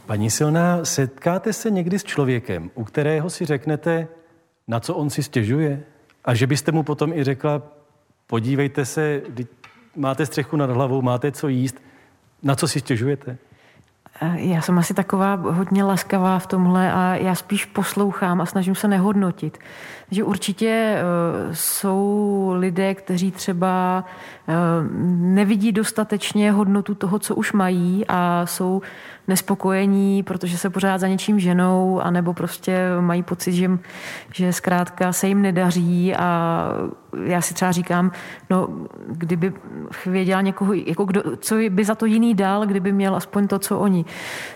Paní Silná, setkáte se někdy s člověkem, u kterého si řeknete, na co on si stěžuje? A že byste mu potom i řekla, podívejte se, máte střechu nad hlavou, máte co jíst, na co si stěžujete? Já jsem asi taková hodně laskavá v tomhle a já spíš poslouchám a snažím se nehodnotit. Že určitě eh, jsou lidé, kteří třeba eh, nevidí dostatečně hodnotu toho, co už mají a jsou nespokojení, protože se pořád za něčím ženou, anebo prostě mají pocit, že, že zkrátka se jim nedaří a já si třeba říkám, no kdyby věděla někoho, jako kdo, co by za to jiný dal, kdyby měl aspoň to, co oni.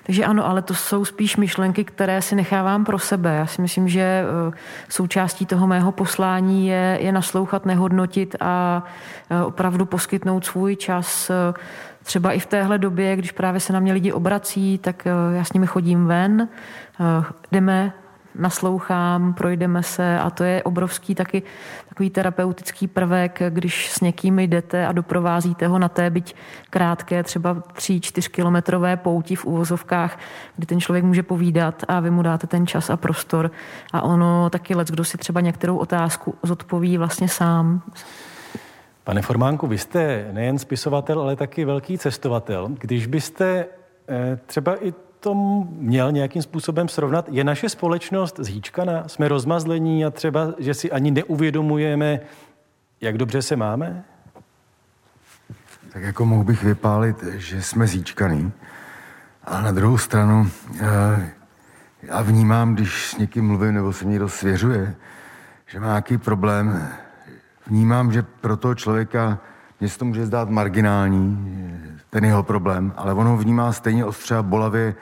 Takže ano, ale to jsou spíš myšlenky, které si nechávám pro sebe. Já si myslím, že eh, součástí toho mého poslání je, je naslouchat, nehodnotit a eh, opravdu poskytnout svůj čas eh, třeba i v téhle době, když právě se na mě lidi obrací, tak já s nimi chodím ven, jdeme naslouchám, projdeme se a to je obrovský taky takový terapeutický prvek, když s někým jdete a doprovázíte ho na té byť krátké, třeba 3-4 kilometrové pouti v uvozovkách, kdy ten člověk může povídat a vy mu dáte ten čas a prostor a ono taky let, kdo si třeba některou otázku zodpoví vlastně sám. Pane Formánku, vy jste nejen spisovatel, ale taky velký cestovatel. Když byste eh, třeba i to měl nějakým způsobem srovnat? Je naše společnost zhýčkaná? Jsme rozmazlení a třeba, že si ani neuvědomujeme, jak dobře se máme? Tak jako mohl bych vypálit, že jsme zíčkaný. A na druhou stranu, eh, já vnímám, když s někým mluvím nebo se někdo svěřuje, že má nějaký problém, vnímám, že pro toho člověka mně se to může zdát marginální, ten jeho problém, ale on ho vnímá stejně ostře a bolavě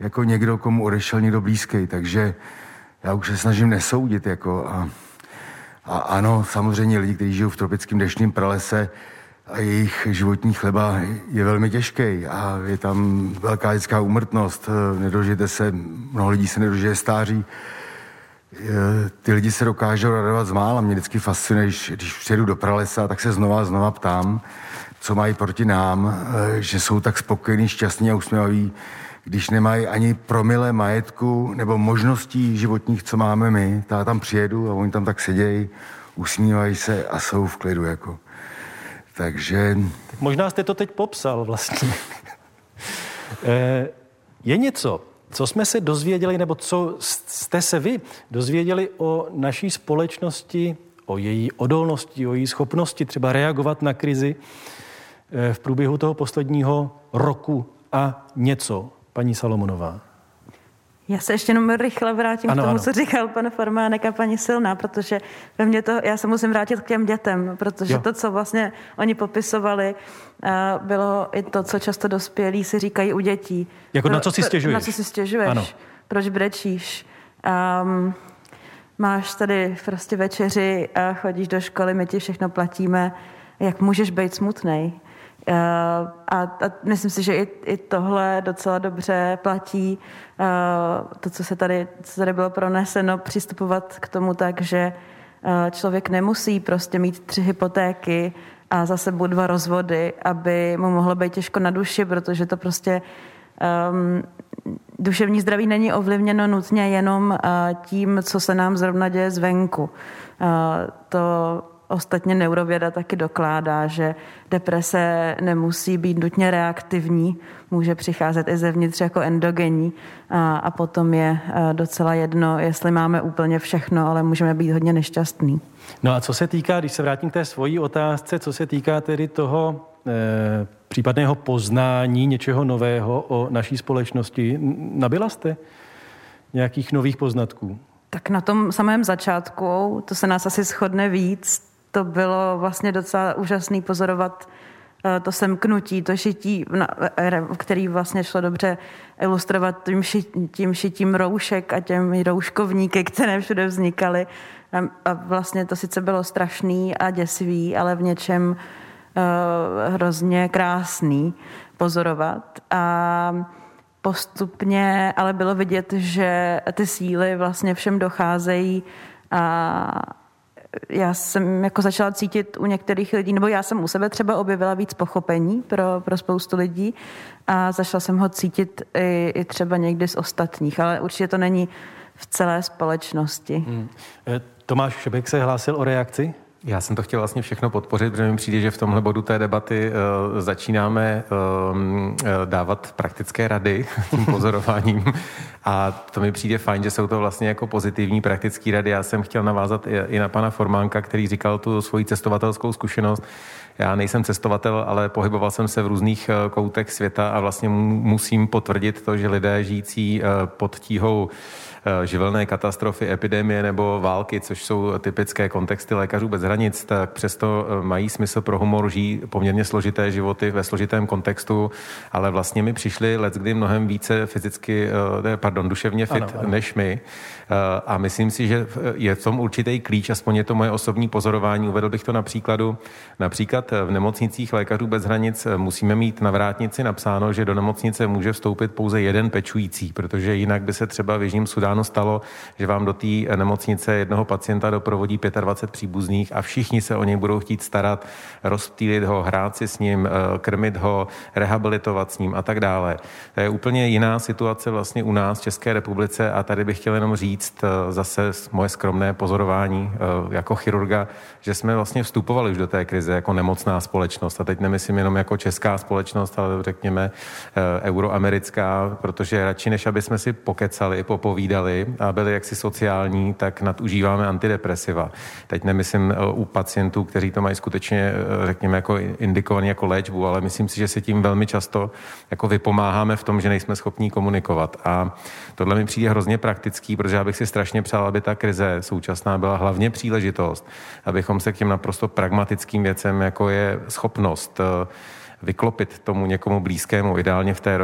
jako někdo, komu odešel někdo blízký, takže já už se snažím nesoudit, jako a, a ano, samozřejmě lidi, kteří žijou v tropickém deštním pralese a jejich životní chleba je velmi těžký a je tam velká lidská úmrtnost, nedožijete se, mnoho lidí se nedožije stáří, ty lidi se dokážou radovat z mála. Mě vždycky fascinuje, když, když přijedu do pralesa, tak se znova a znova ptám, co mají proti nám, že jsou tak spokojení, šťastní a usměvaví, když nemají ani promile majetku nebo možností životních, co máme my, tak tam přijedu a oni tam tak sedějí, usmívají se a jsou v klidu. Jako. Takže... Tak možná jste to teď popsal vlastně. [laughs] Eh, je něco, co jsme se dozvěděli, nebo co jste se vy dozvěděli o naší společnosti, o její odolnosti, o její schopnosti třeba reagovat na krizi eh, v průběhu toho posledního roku a něco paní Salomonová. Já se ještě jenom rychle vrátím ano, k tomu, ano. co říkal pan Formánek a paní Silná, protože ve mně to, já se musím vrátit k těm dětem, protože jo. to, co vlastně oni popisovali, eh, bylo i to, co často dospělí si říkají u dětí. Jako na co si stěžuješ? Na co si stěžuješ? Ano. Proč brečíš? Um, máš tady prostě večeři a chodíš do školy, my ti všechno platíme. Jak můžeš být smutnej? Uh, a, a myslím si, že i, i tohle docela dobře platí. Uh, to, co se tady, co tady bylo proneseno, přistupovat k tomu tak, že uh, člověk nemusí prostě mít tři hypotéky a za sebou dva rozvody, aby mu mohlo být těžko na duši, protože to prostě um, duševní zdraví není ovlivněno nutně jenom uh, tím, co se nám zrovna děje zvenku. Uh, to Ostatně neurověda taky dokládá, že deprese nemusí být nutně reaktivní, může přicházet i zevnitř jako endogenní a, a potom je docela jedno, jestli máme úplně všechno, ale můžeme být hodně nešťastný. No a co se týká, když se vrátím k té svojí otázce, co se týká tedy toho e, případného poznání něčeho nového o naší společnosti, nabila jste nějakých nových poznatků? Tak na tom samém začátku, to se nás asi shodne víc, to bylo vlastně docela úžasný pozorovat eh, to semknutí, to šití, eh, který vlastně šlo dobře ilustrovat tím, šitím, tím šitím roušek a těmi rouškovníky, které všude vznikaly. A vlastně to sice bylo strašný a děsivý, ale v něčem uh, hrozně krásný, pozorovat a postupně ale bylo vidět, že ty síly vlastně všem docházejí a já jsem jako začala cítit u některých lidí, nebo já jsem u sebe třeba objevila víc pochopení pro, pro spoustu lidí a začala jsem ho cítit i, i třeba někdy z ostatních, ale určitě to není v celé společnosti. Hmm. Tomáš Šebek se hlásil o reakci? Já jsem to chtěl vlastně všechno podpořit, protože mi přijde, že v tomhle bodu té debaty uh, začínáme uh, dávat praktické rady [laughs] tím pozorováním a to mi přijde fajn, že jsou to vlastně jako pozitivní praktické rady. Já jsem chtěl navázat i, i na pana Formánka, který říkal tu svoji cestovatelskou zkušenost. Já nejsem cestovatel, ale pohyboval jsem se v různých koutech světa a vlastně musím potvrdit to, že lidé žijící pod tíhou Eh, živelné katastrofy, epidemie nebo války, což jsou typické kontexty lékařů bez hranic, tak přesto eh, mají smysl pro humor, žijí poměrně složité životy ve složitém kontextu, ale vlastně mi přišli let, kdy mnohem více fyzicky, eh, pardon, duševně fit ano, ano. než my. A myslím si, že je v tom určitý klíč, aspoň je to moje osobní pozorování. Uvedl bych to na příkladu. Například v nemocnicích lékařů bez hranic musíme mít na vrátnici napsáno, že do nemocnice může vstoupit pouze jeden pečující, protože jinak by se třeba v Jižním Sudánu stalo, že vám do té nemocnice jednoho pacienta doprovodí 25 příbuzných a všichni se o něj budou chtít starat, rozptýlit ho, hrát si s ním, eh, krmit ho, rehabilitovat s ním a tak dále. To je úplně jiná situace vlastně u nás v České republice a tady bych chtěl jenom říct eh, zase moje skromné pozorování eh, jako chirurga, že jsme vlastně vstupovali už do té krize jako nemocná společnost a teď nemyslím jenom jako česká společnost, ale řekněme euroamerická, protože radši než aby jsme si pokecali, popovídali, a byli jaksi sociální, tak nadužíváme antidepresiva. Teď nemyslím eh, u pacientů, kteří to mají skutečně, eh, řekněme, jako indikovaný jako léčbu, ale myslím si, že si tím velmi často jako vypomáháme v tom, že nejsme schopní komunikovat. A tohle mi přijde hrozně praktický, protože já bych si strašně přál, aby ta krize současná byla hlavně příležitost, abychom se k těm naprosto pragmatickým věcem, jako je schopnost uh, vyklopit tomu někomu blízkému, ideálně v té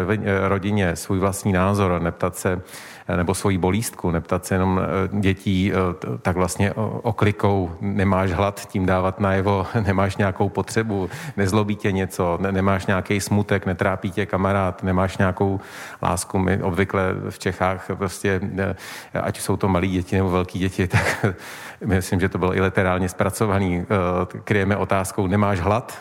rodině, svůj vlastní názor, neptat se, nebo svoji bolístku, neptat se jenom eh, dětí, eh, tak vlastně oklikou nemáš hlad, tím dávat najevo, [laughs] nemáš nějakou potřebu, nezlobí tě něco, nemáš nějaký smutek, netrápí tě kamarád, nemáš nějakou lásku. My obvykle v Čechách prostě, eh, ať jsou to malí děti nebo velký děti, [laughs] tak [laughs] myslím, že to bylo i literálně zpracovaný, kryjeme otázkou, nemáš hlad,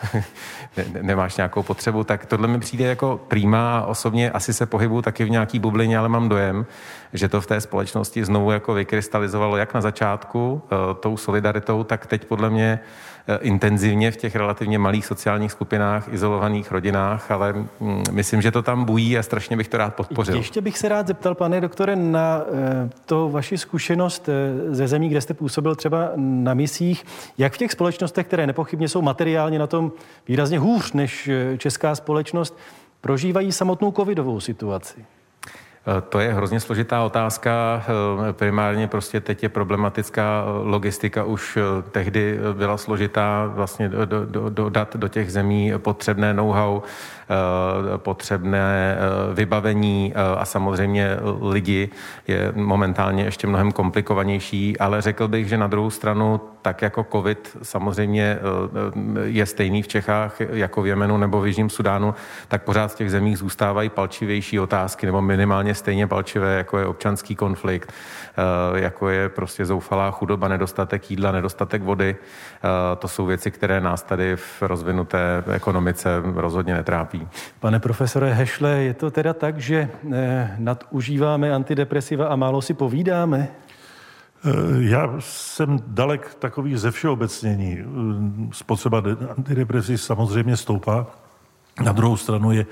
nemáš nějakou potřebu, tak tohle mi přijde jako a osobně asi se pohybu taky v nějaký bublině, ale mám dojem, že to v té společnosti znovu jako vykrystalizovalo jak na začátku uh, tou solidaritou, tak teď podle mě uh, intenzivně v těch relativně malých sociálních skupinách, izolovaných rodinách, ale mm, myslím, že to tam bují a strašně bych to rád podpořil. Ještě bych se rád zeptal, pane doktore, na uh, to vaši zkušenost ze zemí, kde jste působil třeba na misích, jak v těch společnostech, které nepochybně jsou materiálně na tom výrazně hůř než česká společnost, prožívají samotnou covidovou situaci? To je hrozně složitá otázka. Primárně prostě teď je problematická logistika. Už eh, tehdy byla složitá vlastně dodat do, do, do, do těch zemí potřebné know-how potřebné eh, vybavení eh, a samozřejmě lidi je momentálně ještě mnohem komplikovanější, ale řekl bych, že na druhou stranu tak jako COVID samozřejmě je stejný v Čechách jako v Jemenu nebo v Jižním Sudánu, tak pořád v těch zemích zůstávají palčivější otázky nebo minimálně stejně palčivé, jako je občanský konflikt, jako je prostě zoufalá chudoba, nedostatek jídla, nedostatek vody. To jsou věci, které nás tady v rozvinuté ekonomice rozhodně netrápí trápí. Pane profesore Hešle, je to teda tak, že eh, nadužíváme antidepresiva a málo si povídáme? Eh, já jsem dalek takový ze všeobecnění. Eh, spotřeba antidepresiv samozřejmě stoupá. Na druhou stranu je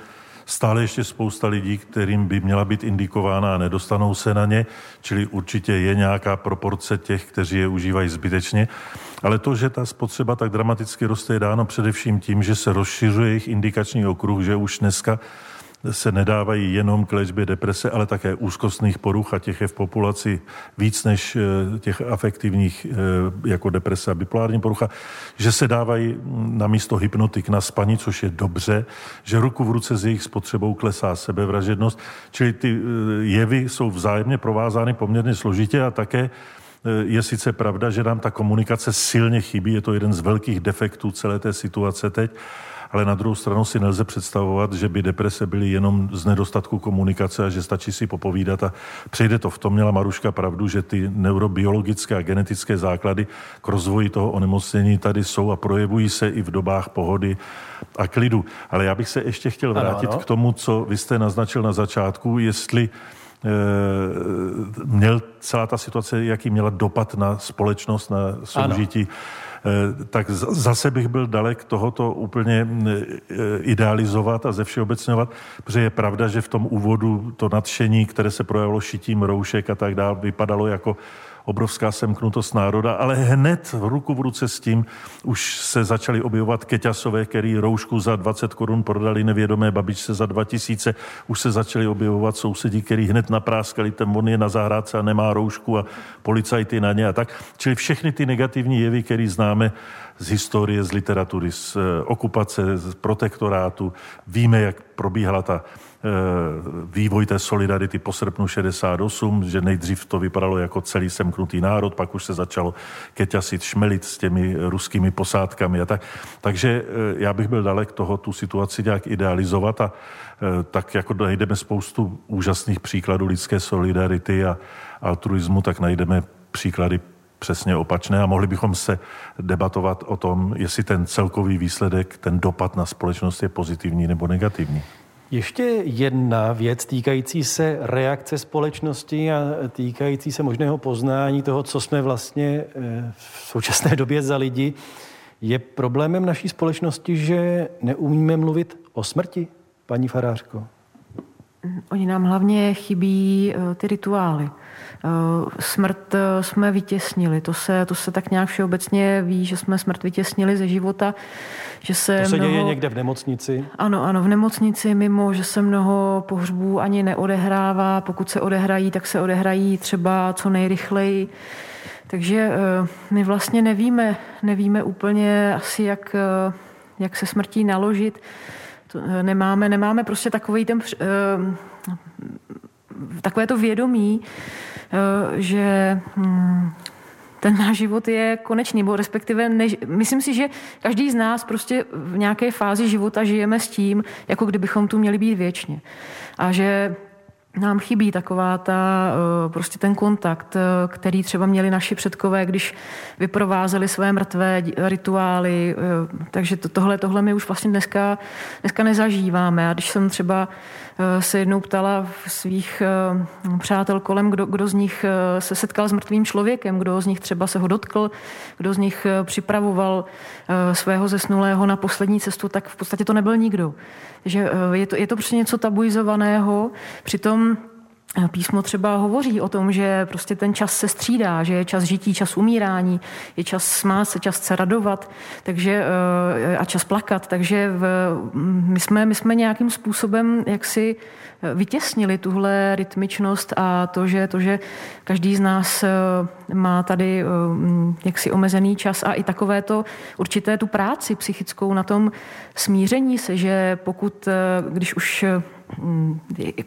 stále ještě spousta lidí, kterým by měla být indikována a nedostanou se na ně, čili určitě je nějaká proporce těch, kteří je užívají zbytečně. Ale to, že ta spotřeba tak dramaticky roste, je dáno především tím, že se rozšiřuje jejich indikační okruh, že už dneska se nedávají jenom k léčbě deprese, ale také úzkostných poruch a těch je v populaci víc než eh, těch afektivních eh, jako deprese a bipolární porucha, že se dávají na místo hypnotik na spaní, což je dobře, že ruku v ruce s jejich spotřebou klesá sebevražednost, čili ty eh, jevy jsou vzájemně provázány poměrně složitě a také je sice pravda, že nám ta komunikace silně chybí, je to jeden z velkých defektů celé té situace teď, ale na druhou stranu si nelze představovat, že by deprese byly jenom z nedostatku komunikace a že stačí si popovídat a přejde to. V tom měla Maruška pravdu, že ty neurobiologické a genetické základy k rozvoji toho onemocnění tady jsou a projevují se i v dobách pohody a klidu. Ale já bych se ještě chtěl vrátit ano, ano. k tomu, co vy jste naznačil na začátku, jestli Eh, měl celá ta situace, jaký měla dopad na společnost, na soužití. Ano. Tak zase bych byl dalek tohoto úplně eh, idealizovat a zevšeobecňovat, protože je pravda, že v tom úvodu to nadšení, které se projevilo šitím roušek a tak dále, vypadalo jako obrovská semknutost národa, ale hned v ruku v ruce s tím už se začaly objevovat keťasové, který roušku za 20 korun prodali nevědomé babičce za 2000. Už se začaly objevovat sousedi, který hned napráskali, ten on je na zahrádce a nemá roušku a policajty na ně a tak. Čili všechny ty negativní jevy, které známe z historie, z literatury, z eh, okupace, z protektorátu, víme, jak probíhala ta vývoj té solidarity po srpnu 68, že nejdřív to vypadalo jako celý semknutý národ, pak už se začalo keťasit, šmelit s těmi ruskými posádkami a tak. Takže eh, já bych byl dalek toho tu situaci nějak idealizovat a eh, tak jako najdeme spoustu úžasných příkladů lidské solidarity a altruismu, tak najdeme příklady přesně opačné a mohli bychom se debatovat o tom, jestli ten celkový výsledek, ten dopad na společnost je pozitivní nebo negativní. Ještě jedna věc týkající se reakce společnosti a týkající se možného poznání toho, co jsme vlastně eh, v současné [laughs] době za lidi. Je problémem naší společnosti, že neumíme mluvit o smrti, paní Farářko? Oni nám hlavně chybí eh, ty rituály. Eh, smrt eh, jsme vytěsnili. To se, to se tak nějak všeobecně ví, že jsme smrt vytěsnili ze života. Že se to se mnoho... děje někde v nemocnici? Ano, ano, v nemocnici mimo, že se mnoho pohřbů ani neodehrává. Pokud se odehrají, tak se odehrají třeba co nejrychleji. Takže my vlastně nevíme, nevíme úplně asi, jak, jak se smrtí naložit. To nemáme, nemáme prostě takový ten, takové to vědomí, Eh, že hm, ten náš život je konečný, bo respektive než, myslím si, že každý z nás prostě v nějaké fázi života žijeme s tím, jako kdybychom tu měli být věčně. A že nám chybí taková ta, eh, prostě ten kontakt, eh, který třeba měli naši předkové, když vyprovázeli své mrtvé rituály. Takže to, tohle, tohle my už vlastně dneska, dneska nezažíváme. A když jsem třeba Eh, se jednou ptala svých eh, přátel kolem, kdo, kdo z nich eh, se setkal s mrtvým člověkem, kdo z nich třeba se ho dotkl, kdo z nich připravoval svého zesnulého na poslední cestu, tak v podstatě to nebyl nikdo. Takže je to, je to prostě něco tabuizovaného, přitom Písmo třeba hovoří o tom, že prostě ten čas se střídá, že je čas žití, čas umírání, je čas smát se, čas se radovat takže, eh, a čas plakat. Takže v, my, jsme, my jsme nějakým způsobem jaksi eh, vytěsnili tuhle rytmičnost a to, že, to, že každý z nás eh, má tady jaksi omezený čas a i takové to určité tu práci psychickou na tom smíření se, že pokud, když už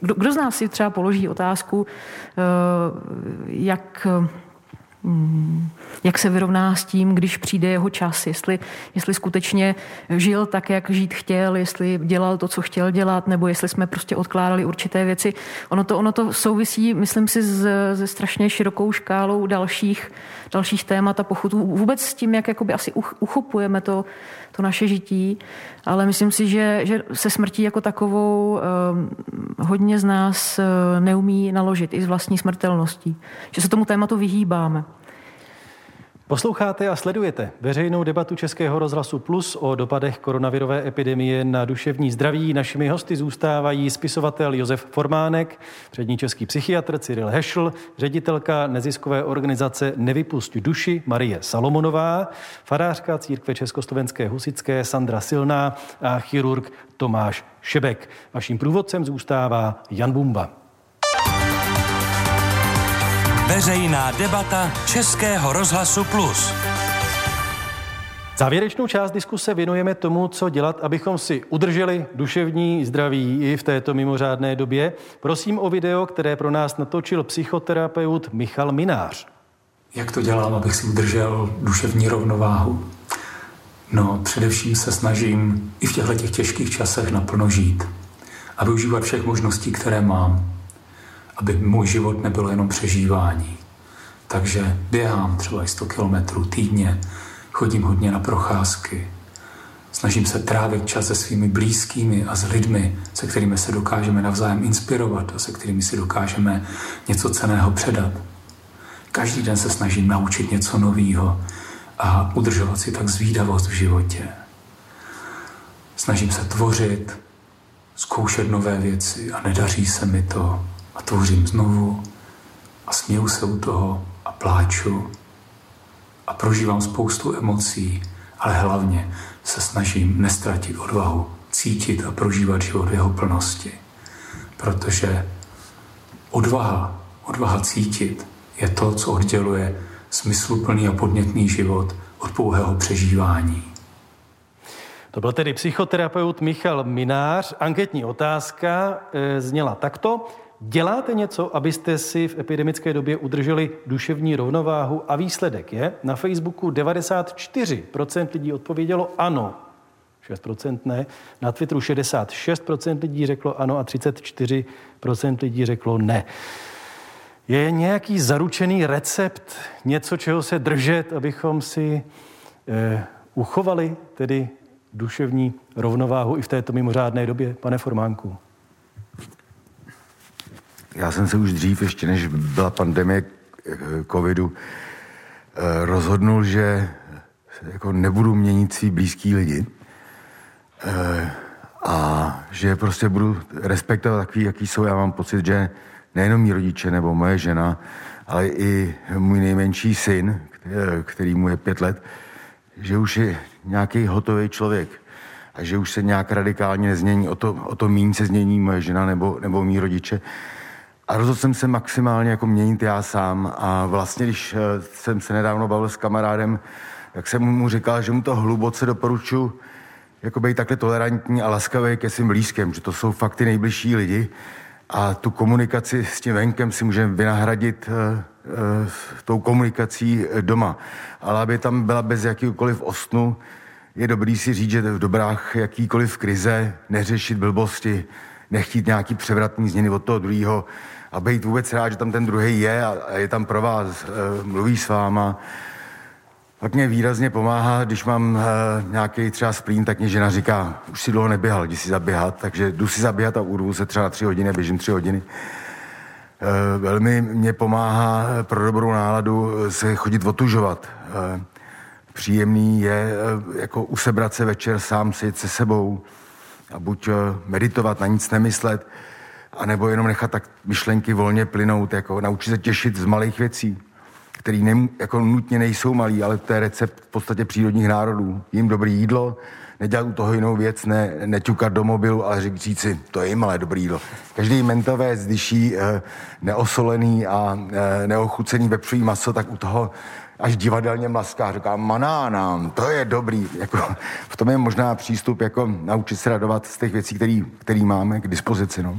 kdo, kdo z nás si třeba položí otázku, eh, jak mm, jak se vyrovná s tím, když přijde jeho čas, jestli, jestli skutečně žil tak, jak žít chtěl, jestli dělal to, co chtěl dělat, nebo jestli jsme prostě odkládali určité věci. Ono to, ono to souvisí, myslím si, se strašně širokou škálou dalších, dalších témat a pochutů. Vůbec s tím, jak jakoby asi uchopujeme to, to naše žití, ale myslím si, že, že se smrtí jako takovou eh, hodně z nás eh, neumí naložit i s vlastní smrtelností. Že se tomu tématu vyhýbáme. Posloucháte a sledujete veřejnou debatu Českého rozhlasu Plus o dopadech koronavirové epidemie na duševní zdraví. Našimi hosty zůstávají spisovatel Josef Formánek, přední český psychiatr Cyril Hešl, ředitelka neziskové organizace Nevypust duši Marie Salomonová, farářka církve Československé husické Sandra Silná a chirurg Tomáš Šebek. Vaším průvodcem zůstává Jan Bumba. Veřejná debata Českého rozhlasu Plus. Závěrečnou část diskuse věnujeme tomu, co dělat, abychom si udrželi duševní zdraví i v této mimořádné době. Prosím o video, které pro nás natočil psychoterapeut Michal Minář. Jak to dělám, abych si udržel duševní rovnováhu? No, především se snažím i v těchto těch těžkých časech naplno žít a využívat všech možností, které mám, aby můj život nebylo jenom přežívání. Takže běhám třeba i 100 kilometrů týdně, chodím hodně na procházky, snažím se trávit čas se svými blízkými a s lidmi, se kterými se dokážeme navzájem inspirovat a se kterými si dokážeme něco ceného předat. Každý den se snažím naučit něco nového a udržovat si tak zvídavost v životě. Snažím se tvořit, zkoušet nové věci a nedaří se mi to a tvořím znovu a směju se u toho a pláču a prožívám spoustu emocí, ale hlavně se snažím nestratit odvahu, cítit a prožívat život v jeho plnosti. Protože odvaha, odvaha cítit je to, co odděluje smysluplný a podnětný život od pouhého přežívání. To byl tedy psychoterapeut Michal Minář. Anketní otázka e, zněla takto. Děláte něco, abyste si v epidemické době udrželi duševní rovnováhu a výsledek je, na Facebooku 94% lidí odpovědělo ano, 6% ne, na Twitteru 66% lidí řeklo ano a 34% lidí řeklo ne. Je nějaký zaručený recept, něco, čeho se držet, abychom si eh, uchovali tedy duševní rovnováhu i v této mimořádné době, pane Formánku? Já jsem se už dřív, ještě než byla pandemie eh, covidu, eh, rozhodnul, že jako nebudu měnit svý blízký lidi eh, a že prostě budu respektovat takový, jaký jsou. Já mám pocit, že nejenom mý rodiče nebo moje žena, ale i můj nejmenší syn, který mu je pět let, že už je nějaký hotový člověk a že už se nějak radikálně nezmění, o to, o to méně se změní moje žena nebo, nebo mý rodiče. A rozhodl jsem se maximálně jako měnit já sám. A vlastně, když eh, jsem se nedávno bavil s kamarádem, tak jsem mu říkal, že mu to hluboce doporučuji jako být takhle tolerantní a laskavý ke svým blízkým, že to jsou fakt ty nejbližší lidi. A tu komunikaci s tím venkem si můžeme vynahradit uh, uh, tou komunikací doma. Ale aby tam byla bez jakýkoliv osnu, je dobrý si říct, že v dobrách jakýkoliv krize neřešit blbosti, nechtít nějaký převratný změny od toho druhého a být vůbec rád, že tam ten druhý je a je tam pro vás, eh, mluví s váma. Pak mě výrazně pomáhá, když mám eh, nějaký třeba splín, tak mě žena říká, už si dlouho neběhal, jdi si zaběhat, takže jdu si zaběhat a urvu se třeba na tři hodiny, běžím tři hodiny. Eh, velmi mě pomáhá pro dobrou náladu se chodit otužovat. Příjemný je jako usebrat se večer sám si se sebou a buď meditovat, na nic nemyslet, anebo jenom nechat tak myšlenky volně plynout, jako naučit se těšit z malých věcí, které ne, jako nutně nejsou malý, ale to je recept v podstatě přírodních národů. Jím dobrý jídlo, nedělat u toho jinou věc, ne, neťukat do mobilu, ale říct, si, to je jim ale dobrý jídlo. Každý mentové zdyší eh, neosolený a eh, neochucený vepřový maso, tak u toho až divadelně mlaská, říká, manánám, to je dobrý. Jako, v tom je možná přístup, jako naučit se radovat z těch věcí, které máme k dispozici. No.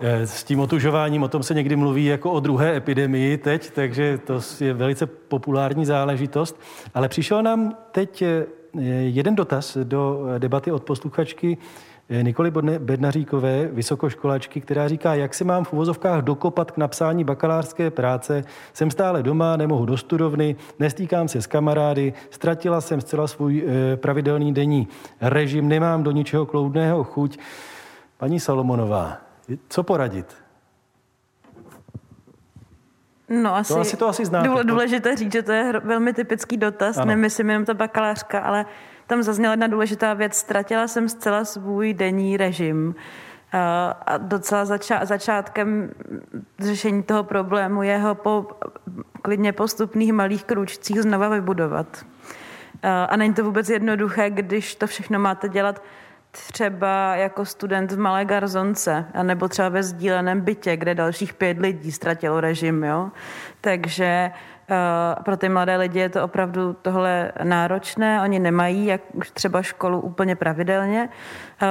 Eh, s tím otužováním, o tom se někdy mluví jako o druhé epidemii teď, takže to je velice populární záležitost. Ale přišel nám teď eh, jeden dotaz do debaty od posluchačky Eh, Nikoli Bednaříkové, vysokoškolačky, která říká, jak si mám v uvozovkách dokopat k napsání bakalářské práce. Jsem stále doma, nemohu do studovny, nestýkám se s kamarády, ztratila jsem zcela svůj e, pravidelný denní režim, nemám do ničeho kloudného chuť. Paní Salomonová, co poradit? No asi, to asi to asi znáte. Důležité říct, že to je velmi typický dotaz, ano. nemyslím jenom ta bakalářka, ale tam zazněla jedna důležitá věc. Ztratila jsem zcela svůj denní režim. A docela zača- začátkem řešení toho problému je ho po klidně postupných malých kručcích znova vybudovat. A není to vůbec jednoduché, když to všechno máte dělat třeba jako student v malé garzonce, nebo třeba ve sdíleném bytě, kde dalších pět lidí ztratilo režim. Jo? Takže pro ty mladé lidi je to opravdu tohle náročné, oni nemají jak třeba školu úplně pravidelně.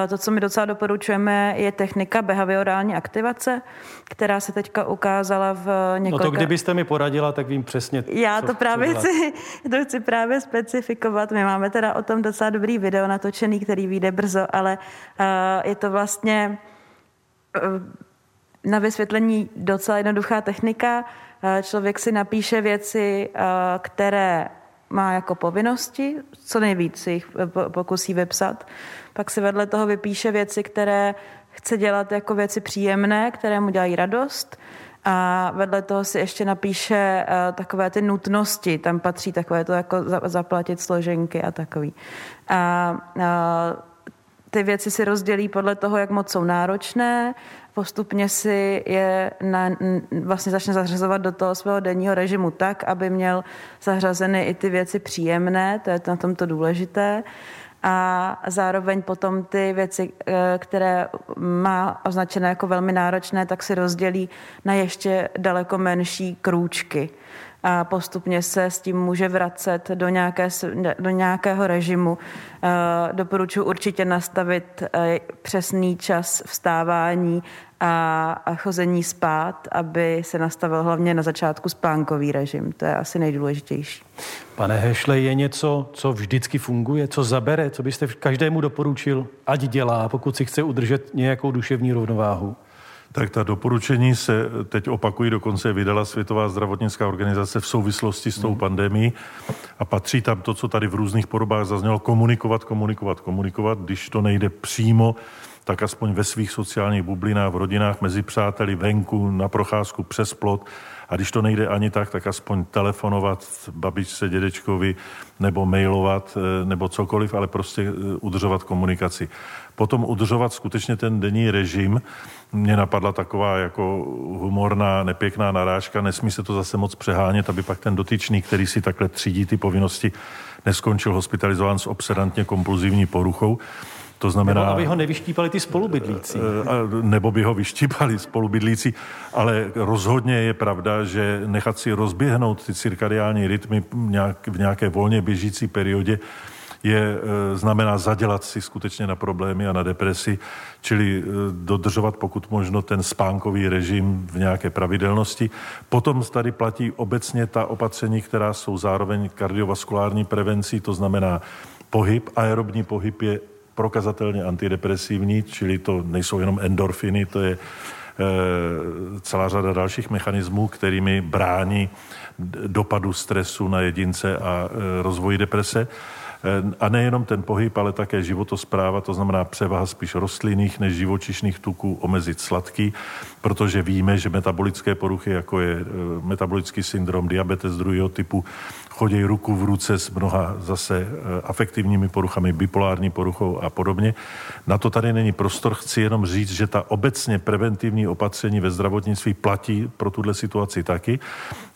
To, co my docela doporučujeme, je technika behaviorální aktivace, která se teďka ukázala v několika... No to kdybyste mi poradila, tak vím přesně, Já co, to právě chci, [laughs] to chci právě specifikovat. My máme teda o tom docela dobrý video natočený, který vyjde brzo, ale je to vlastně na vysvětlení docela jednoduchá technika. Eh, člověk si napíše věci, eh, které má jako povinnosti, co nejvíc si jich pokusí vypsat. Pak si vedle toho vypíše věci, které chce dělat jako věci příjemné, které mu dělají radost. A vedle toho si ještě napíše takové ty nutnosti, tam patří takové to jako za, zaplatit složenky a takový. A ty věci si rozdělí podle toho, jak moc jsou náročné postupně si je na, vlastně začne zařazovat do toho svého denního režimu tak, aby měl zařazeny i ty věci příjemné, to je na tomto důležité. A zároveň potom ty věci, eh, které má označené jako velmi náročné, tak si rozdělí na ještě daleko menší krůčky a postupně se s tím může vracet do, nějaké, do nějakého režimu. Eh, doporučuji určitě nastavit eh, přesný čas vstávání a chození spát, aby se nastavil hlavně na začátku spánkový režim. To je asi nejdůležitější. Pane Hešle, je něco, co vždycky funguje, co zabere, co byste každému doporučil, ať dělá, pokud si chce udržet nějakou duševní rovnováhu? Tak ta doporučení se teď opakují, dokonce vydala Světová zdravotnická organizace v souvislosti s tou mm. pandemí a patří tam to, co tady v různých podobách zaznělo, komunikovat, komunikovat, komunikovat, když to nejde přímo, tak aspoň ve svých sociálních bublinách, v rodinách, mezi přáteli, venku, na procházku přes plot. A když to nejde ani tak, tak aspoň telefonovat babičce, dědečkovi, nebo mailovat, eh, nebo cokoliv, ale prostě eh, udržovat komunikaci. Potom udržovat skutečně ten denní režim. Mně napadla taková jako humorná, nepěkná narážka, nesmí se to zase moc přehánět, aby pak ten dotyčný, který si takhle třídí ty povinnosti, neskončil hospitalizován s obsedantně kompulzivní poruchou. To znamená... Nebo aby ho nevyštípali ty spolubydlící. Eh, nebo by ho vyštípali spolubydlící, ale rozhodně je pravda, že nechat si rozběhnout ty cirkadiální rytmy v nějaké volně běžící periodě je, eh, znamená zadělat si skutečně na problémy a na depresi, čili eh, dodržovat pokud možno ten spánkový režim v nějaké pravidelnosti. Potom tady platí obecně ta opatření, která jsou zároveň kardiovaskulární prevencí, to znamená pohyb, aerobní pohyb je prokazatelně antidepresivní, čili to nejsou jenom endorfiny, to je eh, celá řada dalších mechanismů, kterými brání dopadu stresu na jedince a eh, rozvoji deprese. Eh, a nejenom ten pohyb, ale také životospráva, to znamená převaha spíš rostlinných než živočišných tuků, omezit sladký, protože víme, že metabolické poruchy, jako je metabolický syndrom, diabetes druhého typu, chodí ruku v ruce s mnoha zase eh, afektivními poruchami, bipolární poruchou a podobně. Na to tady není prostor. Chci jenom říct, že ta obecně preventivní opatření ve zdravotnictví platí pro tuhle situaci taky.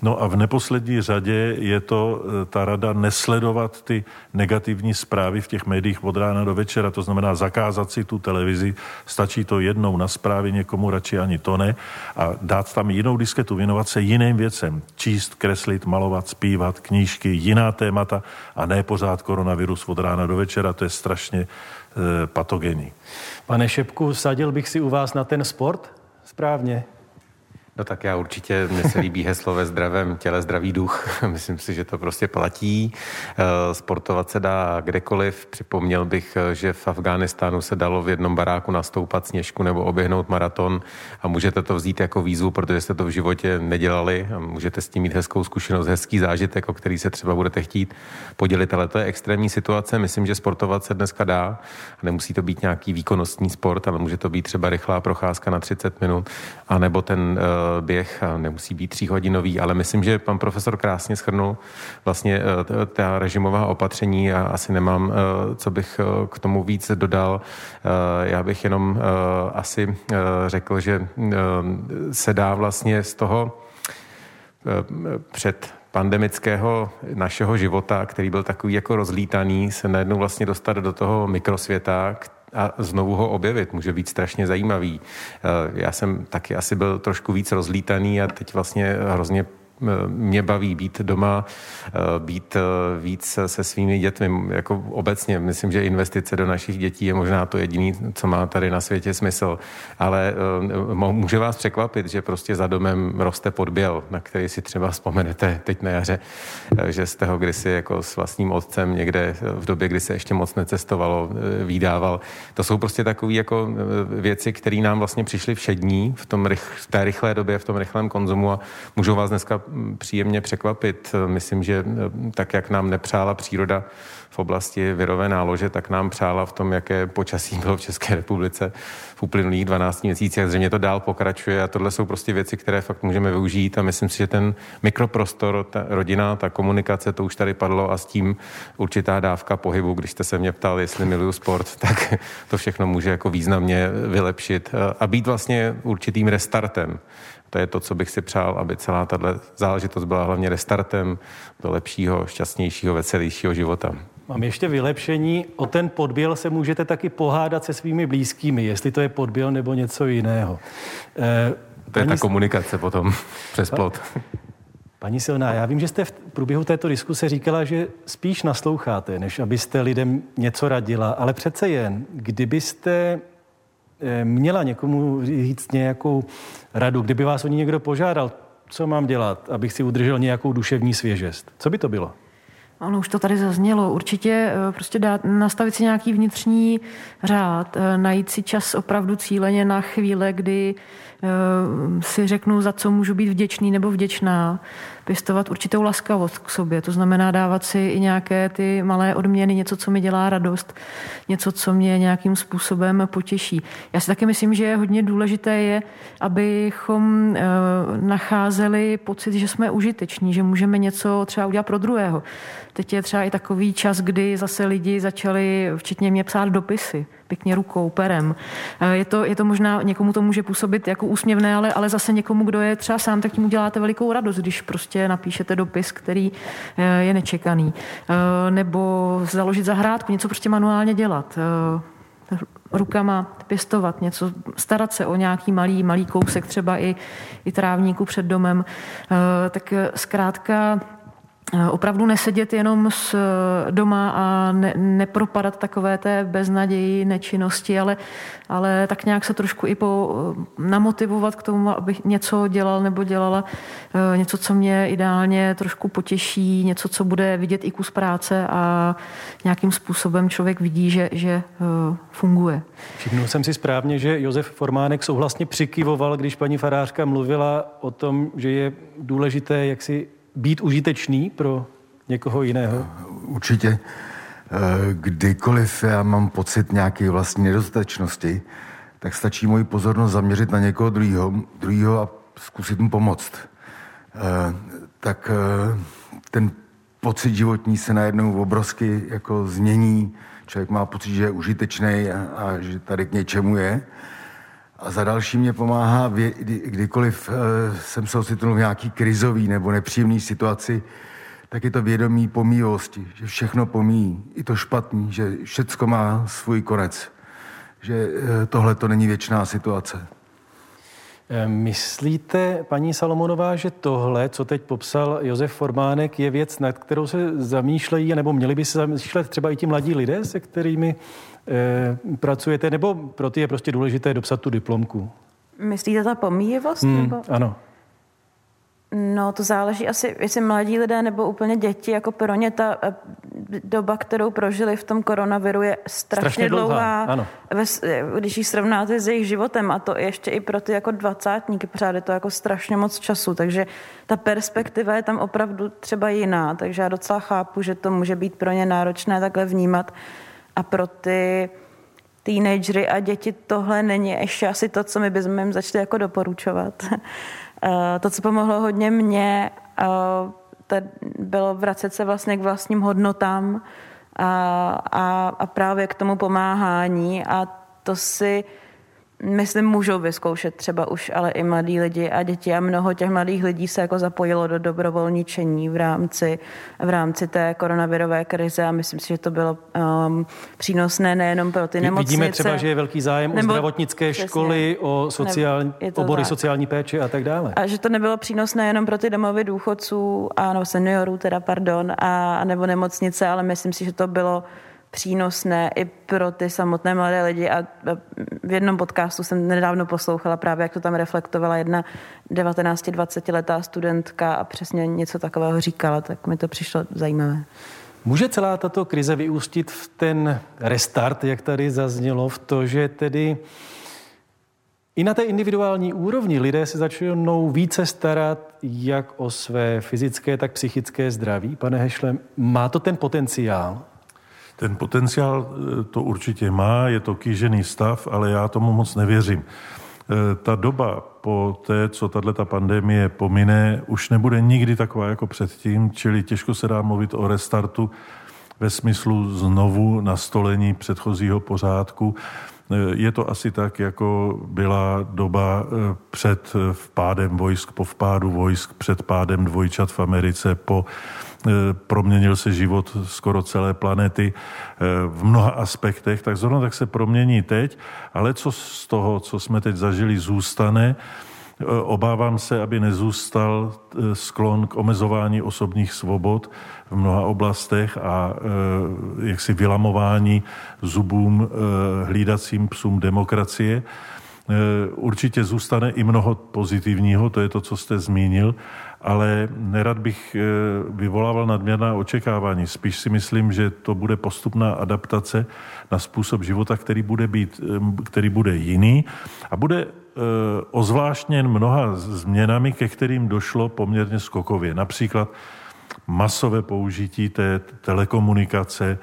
No a v neposlední řadě je to eh, ta rada nesledovat ty negativní zprávy v těch médiích od rána do večera, to znamená zakázat si tu televizi, stačí to jednou na zprávy, někomu radši ani to ne a dát tam jinou disketu, věnovat se jiným věcem, číst, kreslit, malovat, zpívat, kníž knížky, jiná témata a ne pořád koronavirus od rána do večera, to je strašně e, patogenní. Pane Šepku, sadil bych si u vás na ten sport? Správně. No tak já určitě, mně se líbí heslo ve zdravém těle zdravý duch. [laughs] Myslím si, že to prostě platí. Eh, sportovat se dá kdekoliv. Připomněl bych, eh, že v Afghánistánu se dalo v jednom baráku nastoupat sněžku nebo oběhnout maraton a můžete to vzít jako výzvu, protože jste to v životě nedělali a můžete s tím mít hezkou zkušenost, hezký zážitek, o který se třeba budete chtít podělit. Ale to je extrémní situace. Myslím, že sportovat se dneska dá. Nemusí to být nějaký výkonnostní sport, ale může to být třeba rychlá procházka na 30 minut, anebo ten eh, běh nemusí být tříhodinový, ale myslím, že pan profesor krásně schrnul vlastně eh, ta režimová opatření. Já asi nemám, eh, co bych eh, k tomu víc dodal. Já bych jenom asi řekl, že se dá vlastně z toho před pandemického našeho života, který byl takový jako rozlítaný, se najednou vlastně dostat do toho mikrosvěta, a znovu ho objevit může být strašně zajímavý. Eh, já jsem taky asi byl trošku víc rozlítaný a teď vlastně hrozně mě baví být doma, být víc se svými dětmi, jako obecně. Myslím, že investice do našich dětí je možná to jediné, co má tady na světě smysl. Ale může vás překvapit, že prostě za domem roste podběl, na který si třeba vzpomenete teď na jaře, že jste ho kdysi jako s vlastním otcem někde v době, kdy se ještě moc necestovalo, výdával. To jsou prostě takové jako věci, které nám vlastně přišly všední v, tom v té rychlé době, v tom rychlém konzumu a můžou vás dneska příjemně překvapit. Myslím, že tak, jak nám nepřála příroda v oblasti virové nálože, tak nám přála v tom, jaké počasí bylo v České republice v uplynulých 12 měsících. Zřejmě to dál pokračuje a tohle jsou prostě věci, které fakt můžeme využít a myslím si, že ten mikroprostor, ta rodina, ta komunikace, to už tady padlo a s tím určitá dávka pohybu, když jste se mě ptal, jestli miluju sport, [laughs] tak to všechno může jako významně vylepšit a být vlastně určitým restartem. To je to, co bych si přál, aby celá tahle záležitost byla hlavně restartem do lepšího, šťastnějšího, veselějšího života. Mám ještě vylepšení. O ten podběl se můžete taky pohádat se svými blízkými, jestli to je podběl nebo něco jiného. E, to je ta komunikace potom [laughs] přes plot. Paní Silná, já vím, že jste v průběhu této diskuse říkala, že spíš nasloucháte, než abyste lidem něco radila, ale přece jen, kdybyste eh, měla někomu říct nějakou radu, kdyby vás o ní někdo požádal, co mám dělat, abych si udržel nějakou duševní svěžest, co by to bylo? Ano, už to tady zaznělo. Určitě eh, prostě dát, nastavit si nějaký vnitřní řád, eh, najít si čas opravdu cíleně na chvíle, kdy Eh, si řeknu, za co můžu být vděčný nebo vděčná, pěstovat určitou laskavost k sobě. To znamená dávat si i nějaké ty malé odměny, něco, co mi dělá radost, něco, co mě nějakým způsobem potěší. Já si taky myslím, že je hodně důležité je, abychom eh, nacházeli pocit, že jsme užiteční, že můžeme něco třeba udělat pro druhého. Teď je třeba i takový čas, kdy zase lidi začali, včetně mě, psát dopisy pěkně rukou, perem. Eh, je to, je to možná, někomu to může působit jako úsměvné, ale, ale zase někomu, kdo je třeba sám, tak tím uděláte velikou radost, když prostě napíšete dopis, který eh, je nečekaný. Eh, nebo založit zahrádku, něco prostě manuálně dělat rukama pěstovat něco, starat se o nějaký malý, malý kousek, třeba i, i trávníku před domem, tak zkrátka Eh, opravdu nesedět jenom s eh, doma a ne, nepropadat takové té beznaději, nečinnosti, ale, ale tak nějak se trošku i po, eh, namotivovat k tomu, abych něco dělal nebo dělala, něco, co mě ideálně trošku potěší, něco, co bude vidět i kus práce a nějakým způsobem člověk vidí, že, že funguje. Všimnul jsem si správně, že Josef Formánek souhlasně přikyvoval, když paní farářka mluvila o tom, že je důležité, jak si být užitečný pro někoho jiného? Určitě. Eh, kdykoliv já mám pocit nějaké vlastní nedostatečnosti, tak stačí moji pozornost zaměřit na někoho druhého, druhého a zkusit mu pomoct. Eh, tak eh, ten pocit životní se najednou obrovsky jako změní. Člověk má pocit, že je užitečný a, a že tady k něčemu je. A za další mě pomáhá, kdy, kdykoliv uh, jsem se ocitnul v nějaký krizový nebo nepříjemný situaci, tak je to vědomí pomíjivosti, že všechno pomíjí, i to špatný, že všecko má svůj konec, že uh, tohle to není věčná situace. Eh, myslíte, paní Salomonová, že tohle, co teď popsal Josef Formánek, je věc, nad kterou se zamýšlejí, nebo měli by se zamýšlet třeba i ti mladí lidé, se kterými e, pracujete, nebo pro ty je prostě důležité dopsat tu diplomku? Myslíte ta pomíjivost? Hmm, nebo? Ano. No, to záleží asi, jestli mladí lidé nebo úplně děti, jako pro ně ta eh, doba, kterou prožili v tom koronaviru, je strašně, strašně dlouhá, dlouhá ano. když ji srovnáte s jejich životem a to ještě i pro ty jako dvacátníky, pořád je to jako strašně moc času, takže ta perspektiva je tam opravdu třeba jiná, takže já docela chápu, že to může být pro ně náročné takhle vnímat a pro ty teenagery a děti tohle není ještě asi to, co my bychom jim začali jako doporučovat. [laughs] Eh, to, co pomohlo hodně mně, eh, to bylo vracet se vlastně k vlastním hodnotám a, a, a právě k tomu pomáhání. A to si myslím, můžou vyzkoušet třeba už ale i mladí lidi a děti a mnoho těch mladých lidí se jako zapojilo do dobrovolničení v rámci, v rámci té koronavirové krize a myslím si, že to bylo um, přínosné nejenom pro ty nemocnice. Vidíme třeba, že je velký zájem nebo, o zdravotnické přesně, školy, o sociální, obory tak. sociální péče a tak dále. A že to nebylo přínosné jenom pro ty domovy důchodců a no, seniorů, teda pardon, a nebo nemocnice, ale myslím si, že to bylo přínosné i pro ty samotné mladé lidi a v jednom podcastu jsem nedávno poslouchala právě, jak to tam reflektovala jedna 19-20 letá studentka a přesně něco takového říkala, tak mi to přišlo zajímavé. Může celá tato krize vyústit v ten restart, jak tady zaznělo, v to, že tedy i na té individuální úrovni lidé se začnou více starat jak o své fyzické, tak psychické zdraví. Pane Hešle, má to ten potenciál? Ten potenciál eh, to určitě má, je to kýžený stav, ale já tomu moc nevěřím. Eh, ta doba po té, co tato pandemie pomine, už nebude nikdy taková jako předtím, čili těžko se dá mluvit o restartu ve smyslu znovu nastolení předchozího pořádku. Eh, je to asi tak, jako byla doba před vpádem vojsk, po vpádu vojsk, před pádem dvojčat v Americe, po proměnil se život skoro celé planety eh, v mnoha aspektech, tak zrovna tak se promění teď, ale co z toho, co jsme teď zažili, zůstane, eh, Obávám se, aby nezůstal sklon k omezování osobních svobod v mnoha oblastech a jaksi vylamování zubům hlídacím psům demokracie. Určitě zůstane i mnoho pozitivního, to je to, co jste zmínil, ale nerad bych eh, vyvolával nadměrná očekávání. Spíš si myslím, že to bude postupná adaptace na způsob života, který bude, být, eh, který bude jiný a bude eh, ozvláštněn mnoha změnami, ke kterým došlo poměrně skokově. Například masové použití té telekomunikace,